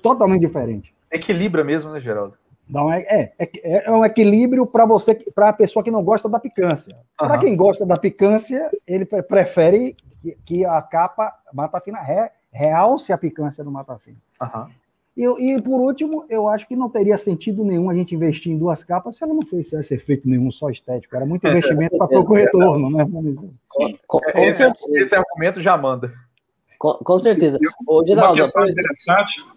totalmente diferente. Equilibra mesmo, né, Geraldo? Não, é, é, é, é um equilíbrio para você, para a pessoa que não gosta da picância. Para quem gosta da picância, ele prefere que, que a capa mata fina re, realce a picância do mata fina. Uhum. E, e, por último, eu acho que não teria sentido nenhum a gente investir em duas capas se ela não fizesse efeito nenhum só estético. Era muito investimento para pouco retorno, né? Com, com, esse, esse, argumento já manda. Com, com certeza. Ô, Geraldo, Uma questão interessante.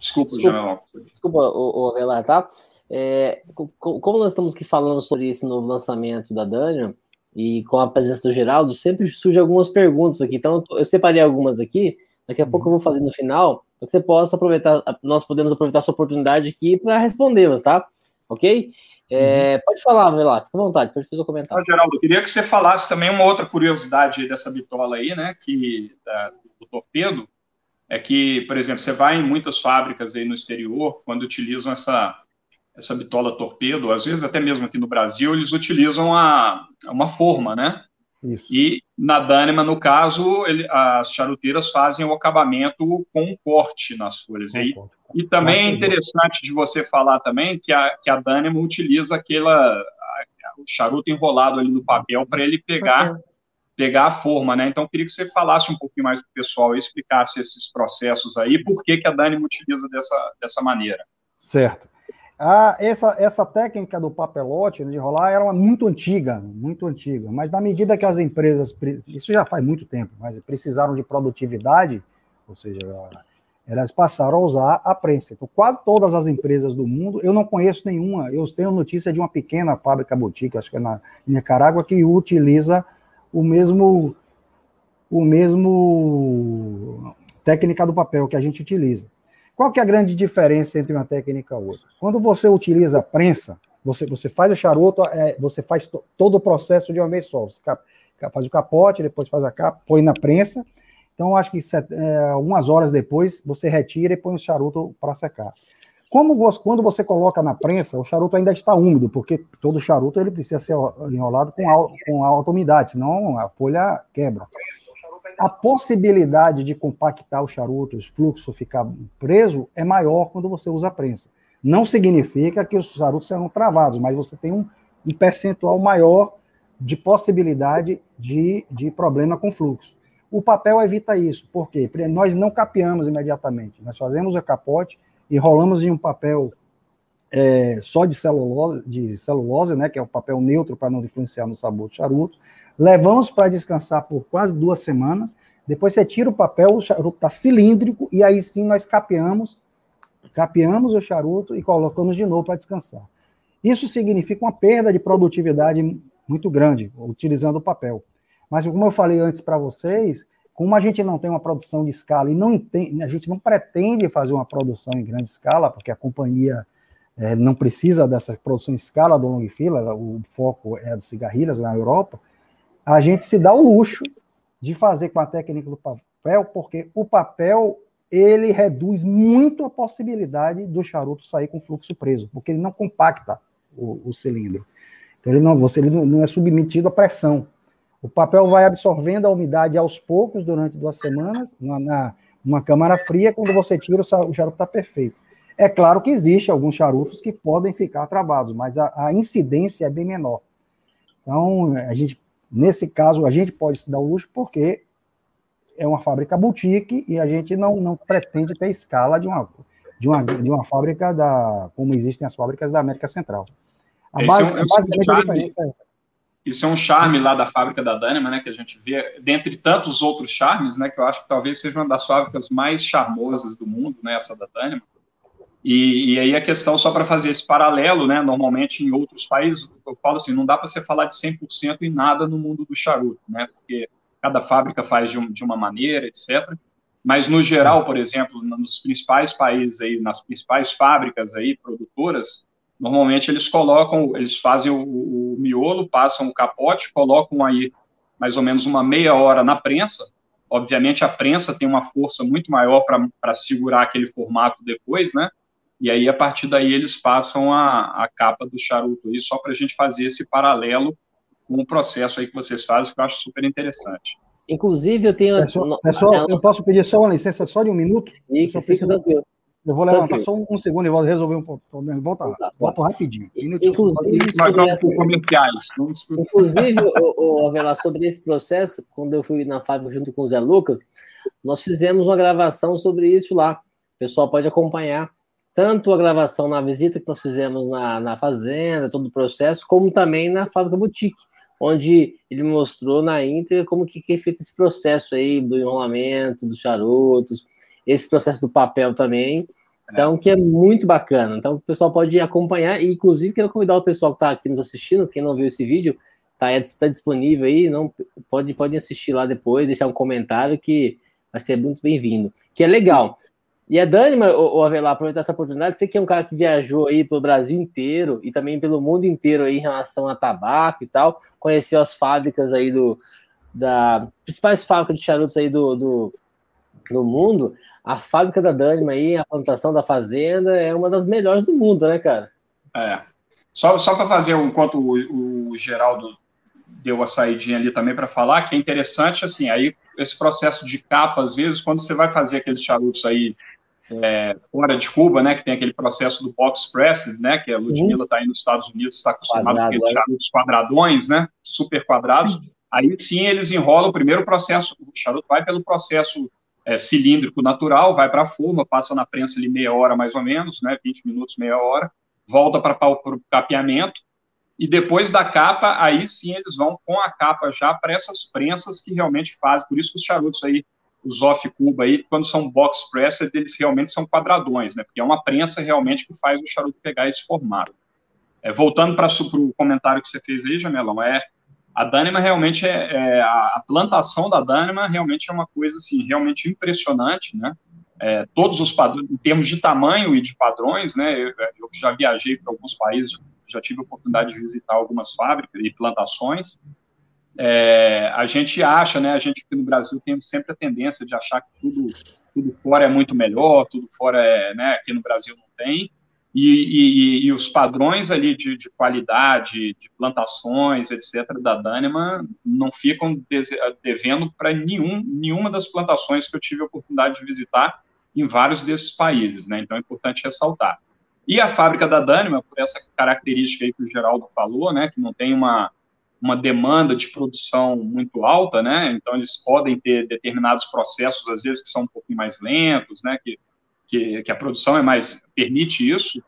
Desculpa, desculpa, desculpa o, o. Tá? É, como nós estamos aqui falando sobre isso no lançamento da Daniel e com a presença do Geraldo, sempre surgem algumas perguntas aqui. Então, eu separei algumas aqui. Daqui a pouco eu vou fazer no final para que você possa aproveitar, nós podemos aproveitar essa oportunidade aqui para respondê-las, tá? Ok? É, uhum. Pode falar, Velato, fica à vontade, pode fazer o comentário. Ah, Geraldo, eu queria que você falasse também uma outra curiosidade dessa bitola aí, né, que da, do torpedo, é que, por exemplo, você vai em muitas fábricas aí no exterior, quando utilizam essa, essa bitola torpedo, às vezes até mesmo aqui no Brasil, eles utilizam a, uma forma, né? Isso. E na Dânima, no caso, ele, as charuteiras fazem o acabamento com um corte nas folhas. E, e também é interessante de você falar também que a, que a Dânima utiliza aquela, a, o charuto enrolado ali no papel para ele pegar, pegar a forma, né? Então, queria que você falasse um pouquinho mais para o pessoal e explicasse esses processos aí, por que, que a Dânima utiliza dessa, dessa maneira. Certo. Ah, essa, essa técnica do papelote de enrolar era uma muito antiga, muito antiga. Mas na medida que as empresas, isso já faz muito tempo, mas precisaram de produtividade, ou seja, elas passaram a usar a prensa. Então, quase todas as empresas do mundo, eu não conheço nenhuma. Eu tenho notícia de uma pequena fábrica boutique, acho que é na Nicarágua, que utiliza o mesmo, o mesmo técnica do papel que a gente utiliza. Qual que é a grande diferença entre uma técnica e outra? Quando você utiliza prensa, você, você faz o charuto, é, você faz to, todo o processo de uma vez só. Você faz o capote, depois faz a capa, põe na prensa. Então, acho que set, é, algumas horas depois, você retira e põe o charuto para secar. Como quando você coloca na prensa, o charuto ainda está úmido, porque todo charuto ele precisa ser enrolado com, com alta umidade, senão a folha quebra a possibilidade de compactar o charuto, o fluxo ficar preso, é maior quando você usa a prensa. Não significa que os charutos serão travados, mas você tem um, um percentual maior de possibilidade de, de problema com fluxo. O papel evita isso? Porque nós não capeamos imediatamente, nós fazemos o capote, enrolamos em um papel é, só de celulose, de celulose, né, que é o papel neutro para não influenciar no sabor do charuto, levamos para descansar por quase duas semanas. Depois você tira o papel, o charuto está cilíndrico, e aí sim nós capeamos, capeamos o charuto e colocamos de novo para descansar. Isso significa uma perda de produtividade muito grande, utilizando o papel. Mas como eu falei antes para vocês, como a gente não tem uma produção de escala e não tem, a gente não pretende fazer uma produção em grande escala, porque a companhia é, não precisa dessa produção em escala do long fila, o foco é de cigarrilhas na Europa, a gente se dá o luxo de fazer com a técnica do papel, porque o papel ele reduz muito a possibilidade do charuto sair com fluxo preso, porque ele não compacta o, o cilindro. Então ele não, você ele não é submetido à pressão. O papel vai absorvendo a umidade aos poucos durante duas semanas na, na uma câmara fria. Quando você tira, o charuto está perfeito. É claro que existe alguns charutos que podem ficar travados, mas a, a incidência é bem menor. Então a gente Nesse caso, a gente pode se dar o luxo porque é uma fábrica boutique e a gente não, não pretende ter escala de uma, de, uma, de uma fábrica da, como existem as fábricas da América Central. A base, é um, basicamente, a diferença é essa. Isso é um charme lá da fábrica da Dânima, né, que a gente vê, dentre tantos outros charmes, né, que eu acho que talvez seja uma das fábricas mais charmosas do mundo, né, essa da Dânima. E, e, aí a questão, só para fazer esse paralelo, né, normalmente em outros países, eu falo assim, não dá para você falar de 100% em nada no mundo do charuto, né, porque cada fábrica faz de, um, de, uma maneira, etc. Mas no geral, por exemplo, nos principais países aí, nas principais fábricas aí, produtoras, normalmente eles colocam, eles fazem o, o miolo, passam o capote, colocam aí mais ou menos uma meia hora na prensa, obviamente a prensa tem uma força muito maior para segurar aquele formato depois, né? E aí, a partir daí, eles passam a, a capa do charuto aí, só para a gente fazer esse paralelo com o processo aí que vocês fazem, que eu acho super interessante. Inclusive, eu tenho. Pessoal, pessoal eu posso pedir só uma licença só de um minuto? Fica, fica tranquilo. Eu vou levantar só um, segundo e vou resolver um problema. Volta lá. Volto rapidinho. Inclusive, sobre essa... comerciais. Inclusive, o, o, Avelar, sobre esse processo, quando eu fui na fábrica junto com o Zé Lucas, nós fizemos uma gravação sobre isso lá. O pessoal pode acompanhar tanto a gravação na visita que nós fizemos na, na fazenda, todo o processo, como também na fábrica boutique, onde ele mostrou na íntegra como que, que é feito esse processo aí do enrolamento, dos charutos, esse processo do papel também. Então, que é muito bacana. Então, o pessoal pode acompanhar. E, inclusive, quero convidar o pessoal que está aqui nos assistindo, quem não viu esse vídeo, está tá disponível aí, não pode, pode assistir lá depois, deixar um comentário que vai ser muito bem-vindo. Que é legal. E a Dani, o Avelar, aproveitar essa oportunidade, você que é um cara que viajou aí pelo Brasil inteiro e também pelo mundo inteiro aí em relação a tabaco e tal, conheceu as fábricas aí do, da principais fábricas de charutos aí do, do, no mundo, a fábrica da Dânima aí, a plantação da fazenda, é uma das melhores do mundo, né, cara? É. Só, só para fazer, enquanto o, o Geraldo deu a saidinha ali também para falar, que é interessante, assim, aí esse processo de capa, às vezes, quando você vai fazer aqueles charutos aí é, fora de Cuba, né, que tem aquele processo do box press, né, que a Ludmilla está uhum. aí nos Estados Unidos, está acostumado com aqueles charutos quadradões, né, super quadrados, sim. aí sim eles enrolam o primeiro processo, o charuto vai pelo processo é, cilíndrico natural, vai para a forma, passa na prensa ali meia hora mais ou menos, né, 20 minutos, meia hora, volta para o capeamento, e depois da capa, aí sim eles vão com a capa já para essas prensas que realmente fazem, por isso que os charutos aí, os off-cuba aí, quando são box press, eles realmente são quadradões, né, porque é uma prensa realmente que faz o charuto pegar esse formato. É, voltando para o comentário que você fez aí, Jamelão, é a Dânima realmente é, é a, plantação da Dânima realmente é uma coisa assim realmente impressionante, né? É, todos os padrões, em termos de tamanho e de padrões, né? Eu, eu já viajei para alguns países, já tive a oportunidade de visitar algumas fábricas e plantações. É, a gente acha, né? A gente aqui no Brasil tem sempre a tendência de achar que tudo, tudo fora é muito melhor, tudo fora é, né? Aqui no Brasil não tem. E, e, e, os padrões ali de, de, qualidade, de plantações, etc., da Dânima, não ficam devendo para nenhum, nenhuma das plantações que eu tive a oportunidade de visitar em vários desses países, né? Então é importante ressaltar. E a fábrica da Dânima, por essa característica aí que o Geraldo falou, né, que não tem uma, uma demanda de produção muito alta, né? Então eles podem ter determinados processos, às vezes, que são um pouquinho mais lentos, né? Que que, que a produção é mais permite isso,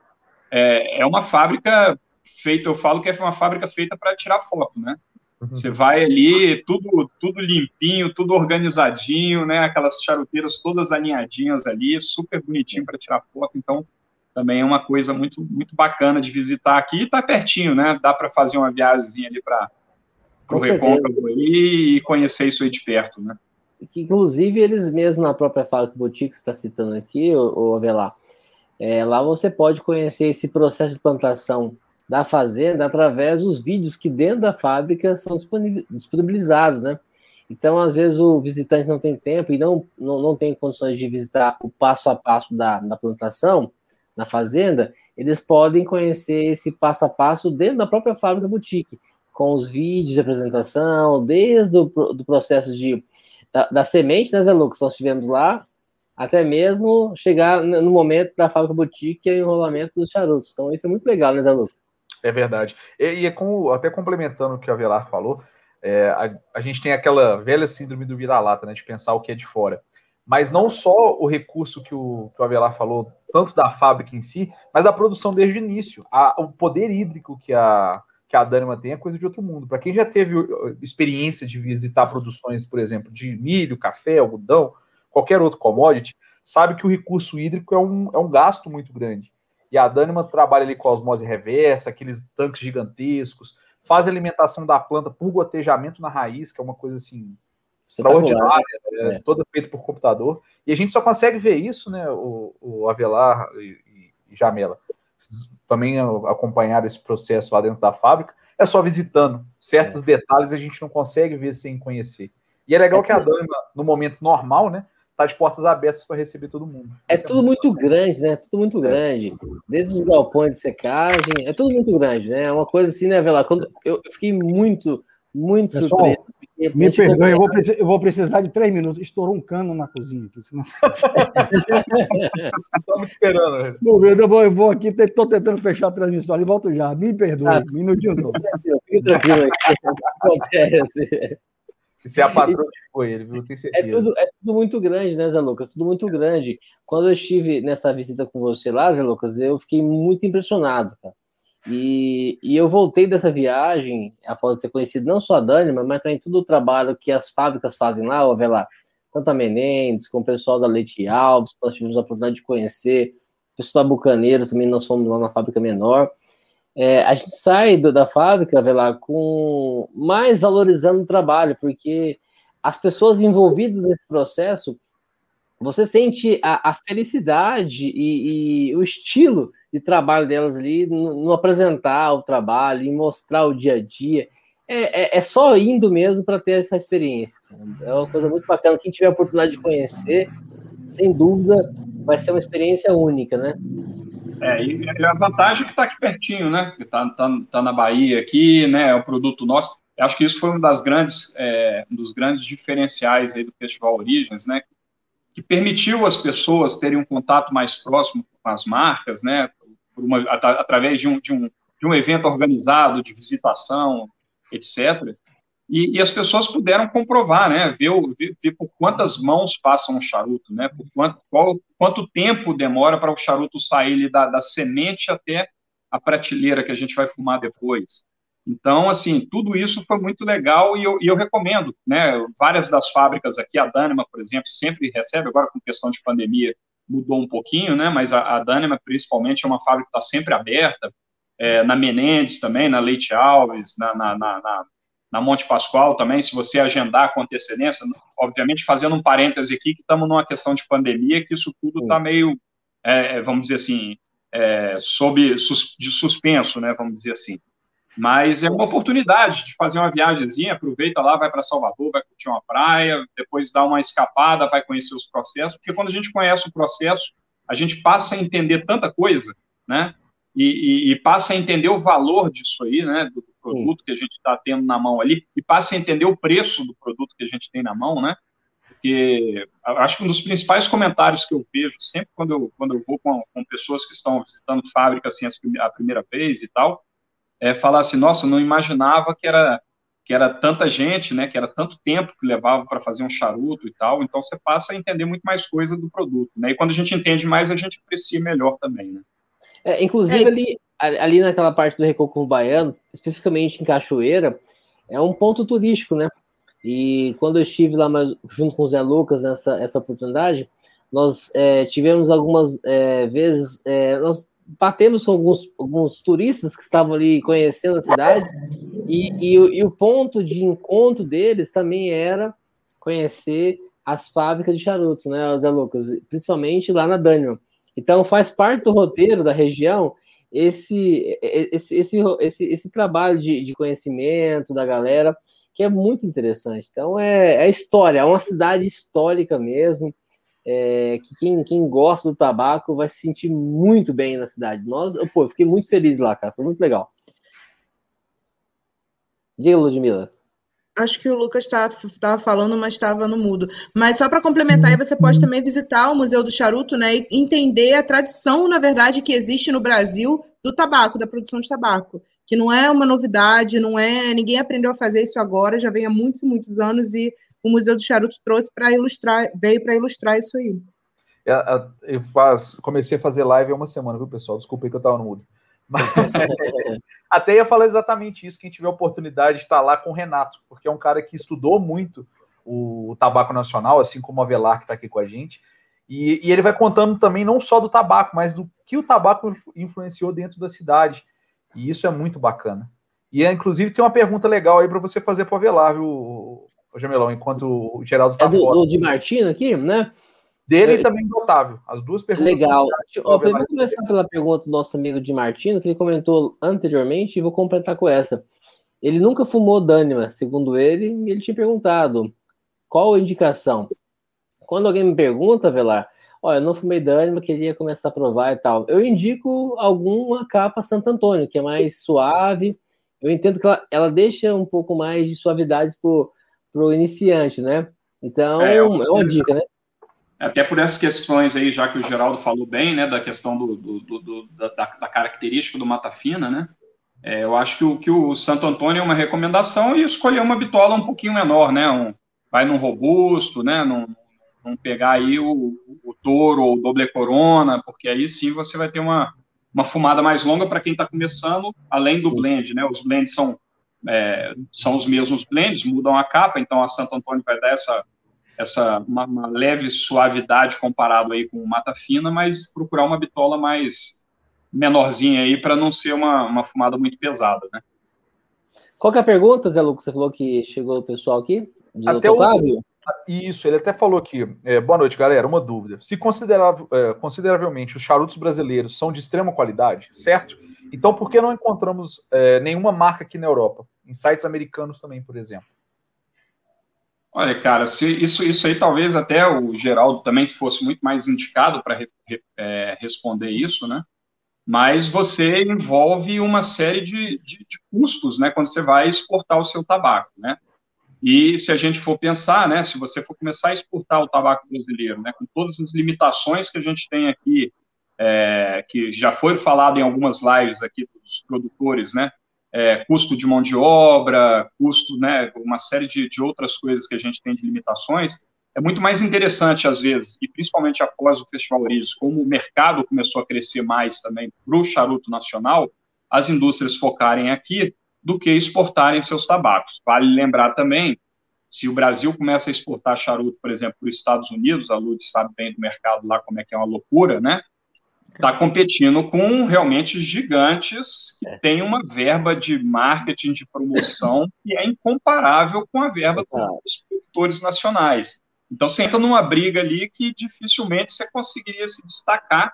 é, é uma fábrica feita, eu falo que é uma fábrica feita para tirar foto, né? Uhum. Você vai ali, tudo, tudo limpinho, tudo organizadinho, né? Aquelas charuteiras todas alinhadinhas ali, super bonitinho para tirar foto. Então, também é uma coisa muito, muito bacana de visitar aqui. E tá pertinho, né? Dá para fazer uma viagem ali para o Recôncavo e conhecer isso aí de perto, né? Que inclusive eles mesmos na própria fábrica boutique que está citando aqui, o Avelar, é, lá você pode conhecer esse processo de plantação da fazenda através dos vídeos que dentro da fábrica são disponibilizados, né? Então, às vezes, o visitante não tem tempo e não, não, não tem condições de visitar o passo a passo da, da plantação na fazenda, eles podem conhecer esse passo a passo dentro da própria fábrica boutique, com os vídeos de apresentação, desde o do processo de da, da semente, né, Zé Lucas? Nós tivemos lá, até mesmo chegar no momento da fábrica boutique, que o enrolamento dos charutos. Então, isso é muito legal, né, Zé Lucas? É verdade. E, e é até complementando o que o Avelar falou, é, a, a, gente tem aquela velha síndrome do vira-lata, né, de pensar o que é de fora. Mas não só o recurso que o, que o Avelar falou, tanto da fábrica em si, mas da produção desde o início. A, o poder hídrico que a, que a Dânima tem é coisa de outro mundo. Para quem já teve uh, experiência de visitar produções, por exemplo, de milho, café, algodão, qualquer outro commodity, sabe que o recurso hídrico é um, é um gasto muito grande. E a Dânima trabalha ali com a osmose reversa, aqueles tanques gigantescos, faz a alimentação da planta por gotejamento na raiz, que é uma coisa assim extraordinária, né? é. toda feita por computador. E a gente só consegue ver isso, né, o, o Avelar e, e Jamela, também acompanharam esse processo lá dentro da fábrica, é só visitando. Certos é. detalhes a gente não consegue ver sem conhecer. E é legal é que a Dama, no momento normal, né, tá de portas abertas para receber todo mundo. É Isso tudo é muito grande, né? Tudo muito é. grande. Desde os galpões de secagem, é tudo muito grande, né? É uma coisa assim, né, Vela? Quando eu fiquei muito, muito Pessoal, surpreso. Me perdoe, eu vou, eu vou, precisar de três minutos. Estourou um cano na cozinha. Estamos esperando. eu vou, eu vou aqui, estou tentando fechar a transmissão ali, volto já. Me perdoe, ah, minutinho só. Fique tranquilo Acontece. Se é a patroa foi ele, viu? Tenho é certeza. É tudo, é tudo muito grande, né, Zé Lucas? Tudo muito grande. Quando eu estive nessa visita com você lá, Zé Lucas, eu fiquei muito impressionado, cara. E, e eu voltei dessa viagem, após ter conhecido não só a Dânima, mas também todo o trabalho que as fábricas fazem lá, ó, lá, tanto a Menendez, com o pessoal da Leite Alves, nós tivemos a oportunidade de conhecer, o pessoal da Bucaneiros, também nós fomos lá na fábrica menor. É, a gente sai do, da fábrica, lá, com mais valorizando o trabalho, porque as pessoas envolvidas nesse processo, você sente a, a felicidade e, e o estilo de trabalho delas ali, no, no apresentar o trabalho, em mostrar o dia a dia. É, é, é só indo mesmo para ter essa experiência. É uma coisa muito bacana. Quem tiver a oportunidade de conhecer, sem dúvida, vai ser uma experiência única, né? É, e a vantagem é que está aqui pertinho, né? Está tá, tá na Bahia aqui, né? É o produto nosso. Acho que isso foi um das grandes, é, um dos grandes diferenciais aí do Festival Origens, né? Que permitiu as pessoas terem um contato mais próximo com as marcas, né? uma, através de um, de, um, de um evento organizado, de visitação, etc. E, e, as pessoas puderam comprovar, né, ver, ver, ver, por quantas mãos passam o charuto, né, por quanto, qual, quanto tempo demora para o charuto sair da, da semente até a prateleira que a gente vai fumar depois. Então, assim, tudo isso foi muito legal e eu, e eu, recomendo, né? Várias das fábricas aqui, a Dânima, por exemplo, sempre recebe, agora com questão de pandemia, mudou um pouquinho, né? Mas a, a Dânima, principalmente, é uma fábrica que está sempre aberta. É, na Menendez também, na Leite Alves, na, na, na, na, Monte Pascoal também, se você agendar com antecedência, obviamente fazendo um parêntese aqui, que estamos numa questão de pandemia, que isso tudo está meio, é, é, vamos dizer assim, é, sob sus, de suspenso, né? Vamos dizer assim. Mas é uma oportunidade de fazer uma viagemzinha, aproveita lá, vai para Salvador, vai curtir uma praia, depois dá uma escapada, vai conhecer os processos, porque quando a gente conhece o processo, a gente passa a entender tanta coisa, né? E, e, e passa a entender o valor disso aí, né? Do produto Sim. que a gente está tendo na mão ali, e passa a entender o preço do produto que a gente tem na mão, né? Porque acho que um dos principais comentários que eu vejo sempre quando eu, quando eu vou com, com pessoas que estão visitando fábrica assim a primeira vez e tal, é, falar assim, nossa, não imaginava que era que era tanta gente, né, que era tanto tempo que levava para fazer um charuto e tal, então você passa a entender muito mais coisa do produto, né, e quando a gente entende mais, a gente aprecia melhor também, né. É, inclusive, é. ali, ali naquela parte do Recoco Baiano, especificamente em Cachoeira, é um ponto turístico, né, e quando eu estive lá mais, junto com o Zé Lucas nessa essa oportunidade, nós é, tivemos algumas é, vezes, é, nós batemos com alguns, alguns turistas que estavam ali conhecendo a cidade, e, e, e, o ponto de encontro deles também era conhecer as fábricas de charutos, né, Zé Lucas? Principalmente lá na Daniel. Então, faz parte do roteiro da região esse, esse, esse, esse, esse trabalho de, de conhecimento da galera, que é muito interessante. Então, é, é história, é uma cidade histórica mesmo é, que quem, quem gosta do tabaco vai se sentir muito bem na cidade. Nós, pô, eu fiquei muito feliz lá, cara, foi muito legal. Diga, Ludmilla. Acho que o Lucas estava tá, falando, mas estava no mudo. Mas só para complementar, você pode também visitar o Museu do Charuto, né? E entender a tradição, na verdade, que existe no Brasil do tabaco, da produção de tabaco. Que não é uma novidade, não é. Ninguém aprendeu a fazer isso agora, já vem há muitos, muitos anos, e o Museu do Charuto trouxe para ilustrar, veio para ilustrar isso aí. Eu, é, é, eu faz, comecei a fazer live há uma semana, viu, pessoal? Desculpa que eu estava no mudo. Mas, até ia falar exatamente isso, quem tiver oportunidade de estar lá com o Renato, porque é um cara que estudou muito o, tabaco nacional, assim como o Avelar, que está aqui com a gente. E, e, ele vai contando também não só do tabaco, mas do que o tabaco influenciou dentro da cidade. E isso é muito bacana. E, inclusive, tem uma pergunta legal aí para você fazer para o Avelar, viu, Jamelão, enquanto o Geraldo está é do, fora. Do de Martino aqui, né? Dele é, e também do Otávio. As duas perguntas. Legal. Ó, eu vou começar pela pergunta do nosso amigo de Martino, que ele comentou anteriormente, e vou completar com essa. Ele nunca fumou Dânima, segundo ele, e ele tinha perguntado qual a indicação. Quando alguém me pergunta, Velar, olha, eu não fumei Dânima, queria começar a provar e tal, eu indico alguma capa Santo Antônio, que é mais suave. Eu entendo que ela, ela deixa um pouco mais de suavidade por o iniciante, né? Então, é, é uma dica, né? Até por essas questões aí, já que o Geraldo falou bem, né, da questão do, do, do da, da, característica do mata fina, né? É, eu acho que o, que o Santo Antônio é uma recomendação e escolher uma bitola um pouquinho menor, né? Um, vai num robusto, né? Não, não pegar aí o, o touro ou o doble corona, porque aí sim você vai ter uma, uma fumada mais longa para quem está começando, além do sim. blend, né? Os blends são, é, são os mesmos blends, mudam a capa, então a Santo Antônio vai dar essa essa uma, uma, leve suavidade comparado aí com mata fina, mas procurar uma bitola mais menorzinha aí para não ser uma, uma fumada muito pesada, né? Qual que é a pergunta, Zé Lucas? Você falou que chegou o pessoal aqui? De até o... Isso, ele até falou aqui. É, boa noite, galera. Uma dúvida. Se considerav... é, consideravelmente os charutos brasileiros são de extrema qualidade, certo? Então, por que não encontramos é, nenhuma marca aqui na Europa? Em sites americanos também, por exemplo. Olha, cara, se isso, isso aí talvez até o Geraldo também fosse muito mais indicado para re, é, responder isso, né? Mas você envolve uma série de, de, de, custos, né? Quando você vai exportar o seu tabaco, né? E se a gente for pensar, né? Se você for começar a exportar o tabaco brasileiro, né? Com todas as limitações que a gente tem aqui, é, que já foi falado em algumas lives aqui dos produtores, né? É, custo de mão de obra, custo, né, uma série de, de outras coisas que a gente tem de limitações, é muito mais interessante, às vezes, e principalmente após o Festival Origens, como o mercado começou a crescer mais também para o charuto nacional, as indústrias focarem aqui do que exportarem seus tabacos. Vale lembrar também, se o Brasil começa a exportar charuto, por exemplo, para os Estados Unidos, a Lud sabe bem do mercado lá como é que é uma loucura, né? Está competindo com realmente gigantes que é. têm uma verba de marketing, de promoção que é incomparável com a verba dos produtores nacionais. Então você entra numa briga ali que dificilmente você conseguiria se destacar.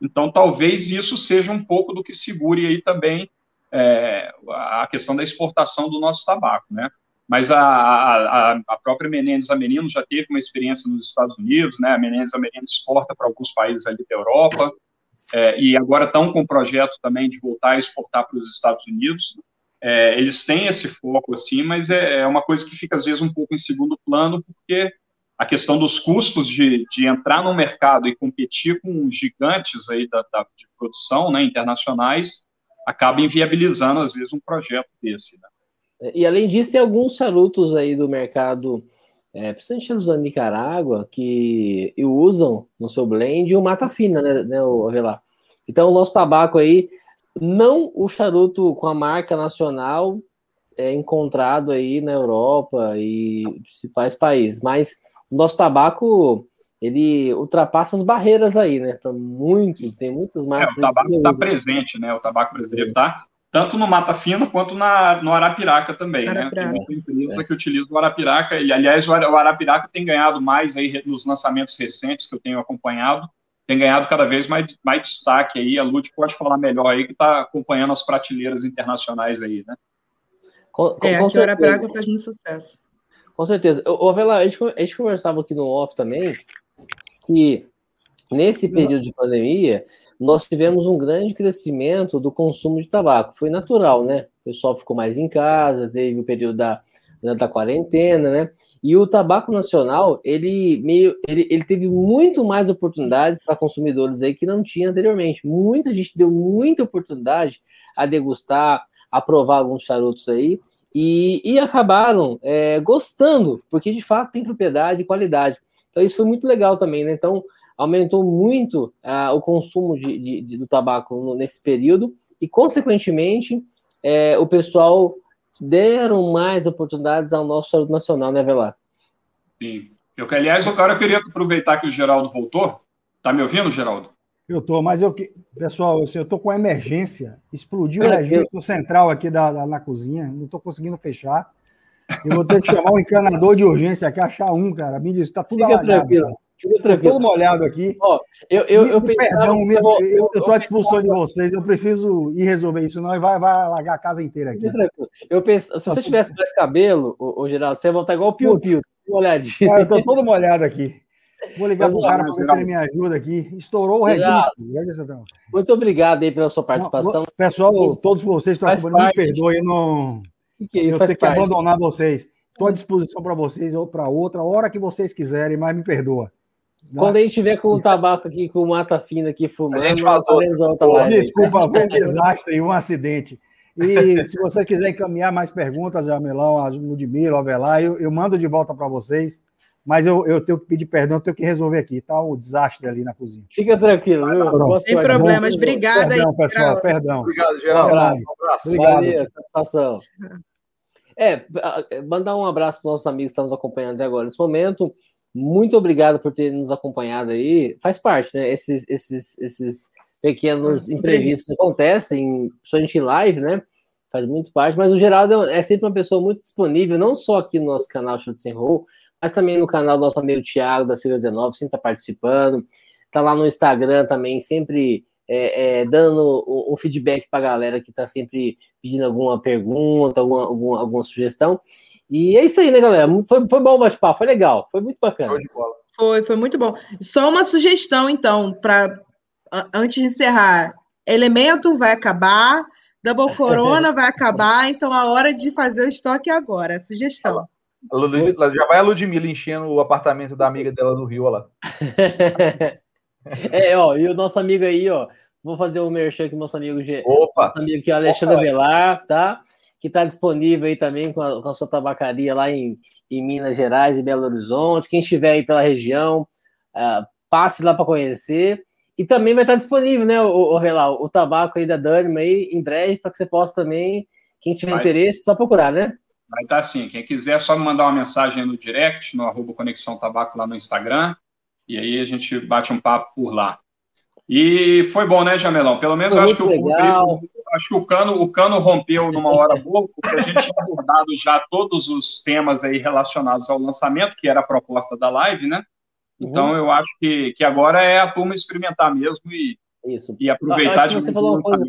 Então talvez isso seja um pouco do que segure aí também é, a questão da exportação do nosso tabaco, né? Mas a, a, a própria Menendez Amerino já teve uma experiência nos Estados Unidos, né? A Menendez Amerino exporta para alguns países ali da Europa, é, e agora estão com o projeto também de voltar a exportar para os Estados Unidos. É, eles têm esse foco, assim, mas é, é, uma coisa que fica, às vezes, um pouco em segundo plano, porque a questão dos custos de, de entrar no mercado e competir com gigantes aí da, da de produção né, internacionais acaba inviabilizando, às vezes, um projeto desse. Né? E, além disso, tem alguns charutos aí do mercado é, principalmente os da Nicarágua, que usam no seu blend o mata fina, né, né o Avelar? Então, o nosso tabaco aí, não o charuto com a marca nacional é encontrado aí na Europa e principais países, mas o nosso tabaco ele ultrapassa as barreiras aí, né? Para muitos, tem muitas marcas. É, o tabaco está presente, né? O tabaco brasileiro está tanto no Mata Fina quanto na, no Arapiraca também, né? Arapiraca. né? Tem muita empresa é. que utiliza o Arapiraca, e aliás, o Arapiraca tem ganhado mais aí nos lançamentos recentes que eu tenho acompanhado, tem ganhado cada vez mais, mais destaque aí, a Lute pode falar melhor aí, que está acompanhando as prateleiras internacionais aí, né? Com, com, é, aqui o Arapiraca faz muito sucesso. Com certeza. Ô, Vela, a gente, a gente conversava aqui no off também, que nesse período de pandemia, nós tivemos um grande crescimento do consumo de tabaco. Foi natural, né? O pessoal ficou mais em casa, teve o período da, da quarentena, né? E o tabaco nacional, ele meio, ele, ele teve muito mais oportunidades para consumidores aí que não tinha anteriormente. Muita gente deu muita oportunidade a degustar, a provar alguns charutos aí, e, e acabaram é, gostando, porque de fato tem propriedade e qualidade. Então isso foi muito legal também, né? Então aumentou muito uh, o consumo de, de, de, do tabaco nesse período e, consequentemente, é, o pessoal deram mais oportunidades ao nosso saúde nacional, né, Velar? Sim. Eu, aliás, agora eu queria aproveitar que o Geraldo voltou. Tá me ouvindo, Geraldo? Eu tô, mas eu, pessoal, eu tô com emergência. Explodiu o registro central aqui da, da, na cozinha. Não tô conseguindo fechar. Eu vou ter que chamar um encanador de urgência aqui, achar um, cara. Me diz, tá tudo Fica alagado, tranquilo. Cara. Fica. Todo molhado aqui. Ó, eu, eu, eu, perdão, eu, eu, eu tô à disposição de vocês. Eu preciso ir resolver isso, não vai, vai alagar a casa inteira aqui. Eu penso, se tá você tivesse mais cabelo, o, o Geraldo, você ia voltar igual o Pio Pio. Olhadinho. eu tô todo molhado aqui. Vou ligar para o cara para ver se ele me ajuda aqui. Estourou o registro. Muito obrigado aí pela sua participação. Pessoal, todos vocês que estão acompanhando, me perdoem, eu não. Que que é isso? Eu tenho que abandonar vocês. Estou à disposição para vocês ou para outra, hora que vocês quiserem, mas me perdoa. Quando a gente tiver com o tabaco aqui, com mata fina aqui fumando, a gente faz outra live. Desculpa, foi um desastre, um acidente. E se você quiser encaminhar mais perguntas, Jamelão, a Ludmila, Avelar, eu, eu mando de volta para vocês. Mas eu, eu tenho que pedir perdão, eu tenho que resolver aqui. Tá o desastre ali na cozinha. Fica tranquilo, viu? Sem problemas. Obrigada perdão, aí, pessoal. Perdão. Obrigado, Geraldo. Um abraço. Um abraço. Obrigado. Valeu, satisfação. É, mandar um abraço para os nossos amigos que estão nos acompanhando até agora nesse momento. Muito obrigado por ter nos acompanhado aí. Faz parte, né? Esses, esses, esses pequenos imprevistos acontecem, principalmente em live, né? Faz muito parte, mas o Geraldo é sempre uma pessoa muito disponível, não só aqui no nosso canal Chutes and Roll, mas também no canal do nosso amigo Thiago, da Silva 19, sempre está participando. Está lá no Instagram também, sempre é, é, dando um, um feedback para a galera que está sempre pedindo alguma pergunta, alguma, alguma, alguma, sugestão. E é isso aí, né, galera? Foi, foi bom o bate-papo, foi legal, foi muito bacana. Foi, foi muito bom. Só uma sugestão, então, para antes de encerrar. Elemento vai acabar, Double Corona vai acabar, então a hora de fazer o estoque é agora. Sugestão. já vai a Ludmilla enchendo o apartamento da amiga dela no Rio, olha lá. é, ó, e o nosso amigo aí, ó. Vou fazer o um merchan aqui, nosso amigo, Opa. nosso amigo aqui, Alexandre Opa. Velar, tá? Que tá disponível aí também com a, com a sua tabacaria lá em, em, Minas Gerais e Belo Horizonte. Quem estiver aí pela região, uh, passe lá para conhecer. E também vai estar disponível, né, o, o, o, o tabaco aí da Dânima aí, em breve, para que você possa também, quem tiver vai. interesse, só procurar, né? Vai estar sim. Quem quiser, é só me mandar uma mensagem no direct, no arroba Conexão Tabaco lá no Instagram, e aí a gente bate um papo por lá. E foi bom, né, Jamelão? Pelo menos acho que, o, acho que o cano, o cano rompeu numa hora boa, porque a gente tinha abordado já todos os temas aí relacionados ao lançamento, que era a proposta da live, né? Então uhum. eu acho que, que agora é a turma experimentar mesmo e, Isso. e aproveitar de você falou, uma coisa,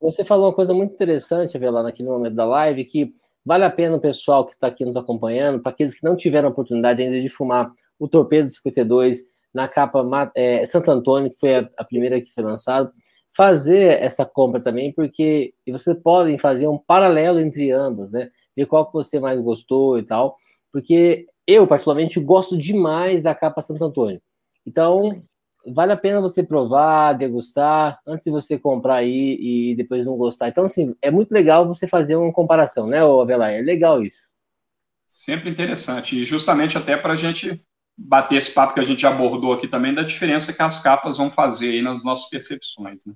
você falou uma coisa muito interessante, lá naquele momento da live, que vale a pena o pessoal que está aqui nos acompanhando, para aqueles que não tiveram a oportunidade ainda de fumar o Torpedo 52 na capa é, Santo Antônio, que foi a, a primeira que foi lançada, fazer essa compra também, porque vocês podem fazer um paralelo entre ambas, né? Ver qual que você mais gostou e tal, porque eu, particularmente, gosto demais da capa Santo Antônio. Então, vale a pena você provar, degustar, antes de você comprar aí e depois não gostar. Então, assim, é muito legal você fazer uma comparação, né, Avelar? É legal isso. Sempre interessante. E justamente até para a gente bater esse papo que a gente abordou aqui também, da diferença que as capas vão fazer aí nas nossas percepções, né?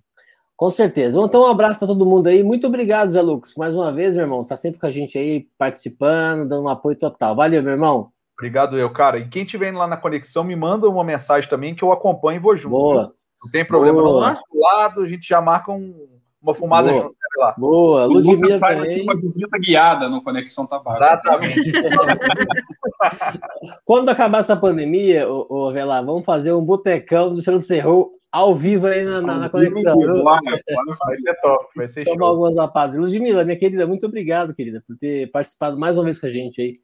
Com certeza. Então, um abraço para todo mundo aí. Muito obrigado, Zé Lucas. Mais uma vez, meu irmão. Tá sempre com a gente aí, participando, dando um apoio total. Valeu, meu irmão. Obrigado, eu, cara. E quem estiver lá na conexão, me manda uma mensagem também que eu acompanho e vou junto. Boa. Não tem problema, Boa. não. Do lado, a gente já marca um, uma fumada Boa. junto. Lá. Boa, Ludmilla também. Uma visita guiada no Conexão Tabaco. Exatamente. Quando acabar essa pandemia, ô, ô Velar, vamos fazer um botecão do Senhor Cerrou ao vivo aí na, na, na conexão. vai ser top, vai ser Tomar algumas rapazes. Ludmilla, minha querida, muito obrigado, querida, por ter participado mais uma vez com a gente aí.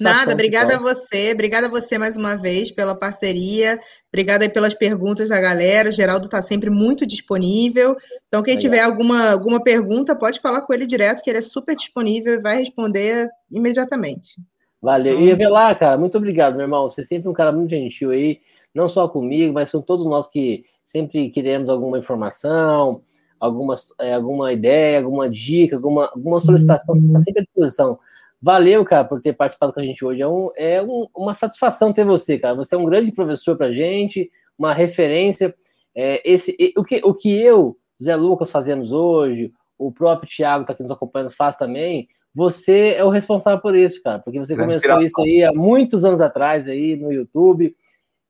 Nada, obrigada a você, obrigada a você mais uma vez pela parceria, obrigada aí pelas perguntas da galera. O Geraldo está sempre muito disponível. Então, quem Legal. tiver alguma, alguma pergunta, pode falar com ele direto, que ele é super disponível e vai responder imediatamente. Valeu. E Avelar, cara, muito obrigado, meu irmão. Você é sempre um cara muito gentil aí, não só comigo, mas com todos nós que sempre queremos alguma informação, alguma, é, alguma ideia, alguma dica, alguma, alguma solicitação, você está sempre à disposição. Valeu, cara, por ter participado com a gente hoje. É, um, é um, uma satisfação ter você, cara. Você é um grande professor pra gente, uma referência. É, esse, o, que, o que eu, Zé Lucas, fazemos hoje, o próprio Thiago tá aqui nos acompanhando faz também. Você é o responsável por isso, cara, porque você começou isso aí há muitos anos atrás aí no YouTube.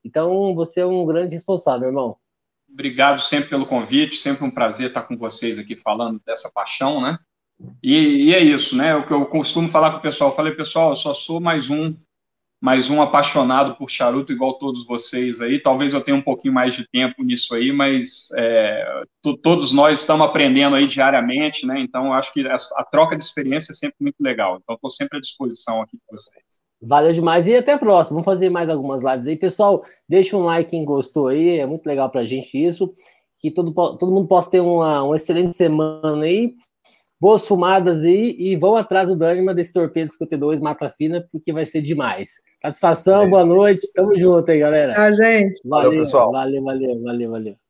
Então, você é um grande responsável, irmão. Obrigado sempre pelo convite, sempre um prazer estar com vocês aqui falando dessa paixão, né? E, e, é isso, né? O que eu costumo falar com o pessoal, eu falei, pessoal, eu só sou mais um, mais um apaixonado por charuto, igual todos vocês aí. Talvez eu tenha um pouquinho mais de tempo nisso aí, mas é, todos nós estamos aprendendo aí diariamente, né? Então, acho que a, a troca de experiência é sempre muito legal. Então, estou sempre à disposição aqui com vocês. Valeu demais e até a próxima. Vamos fazer mais algumas lives aí. Pessoal, deixa um like quem gostou aí, é muito legal pra gente isso. Que todo, todo mundo possa ter uma, uma excelente semana aí. Boas fumadas aí e vão atrás do Dânima desse Torpedo 52 Mata Fina, porque vai ser demais. Satisfação, é boa noite, tamo junto aí, galera. Tchau, gente. Valeu, valeu pessoal. Valeu, valeu, valeu, valeu.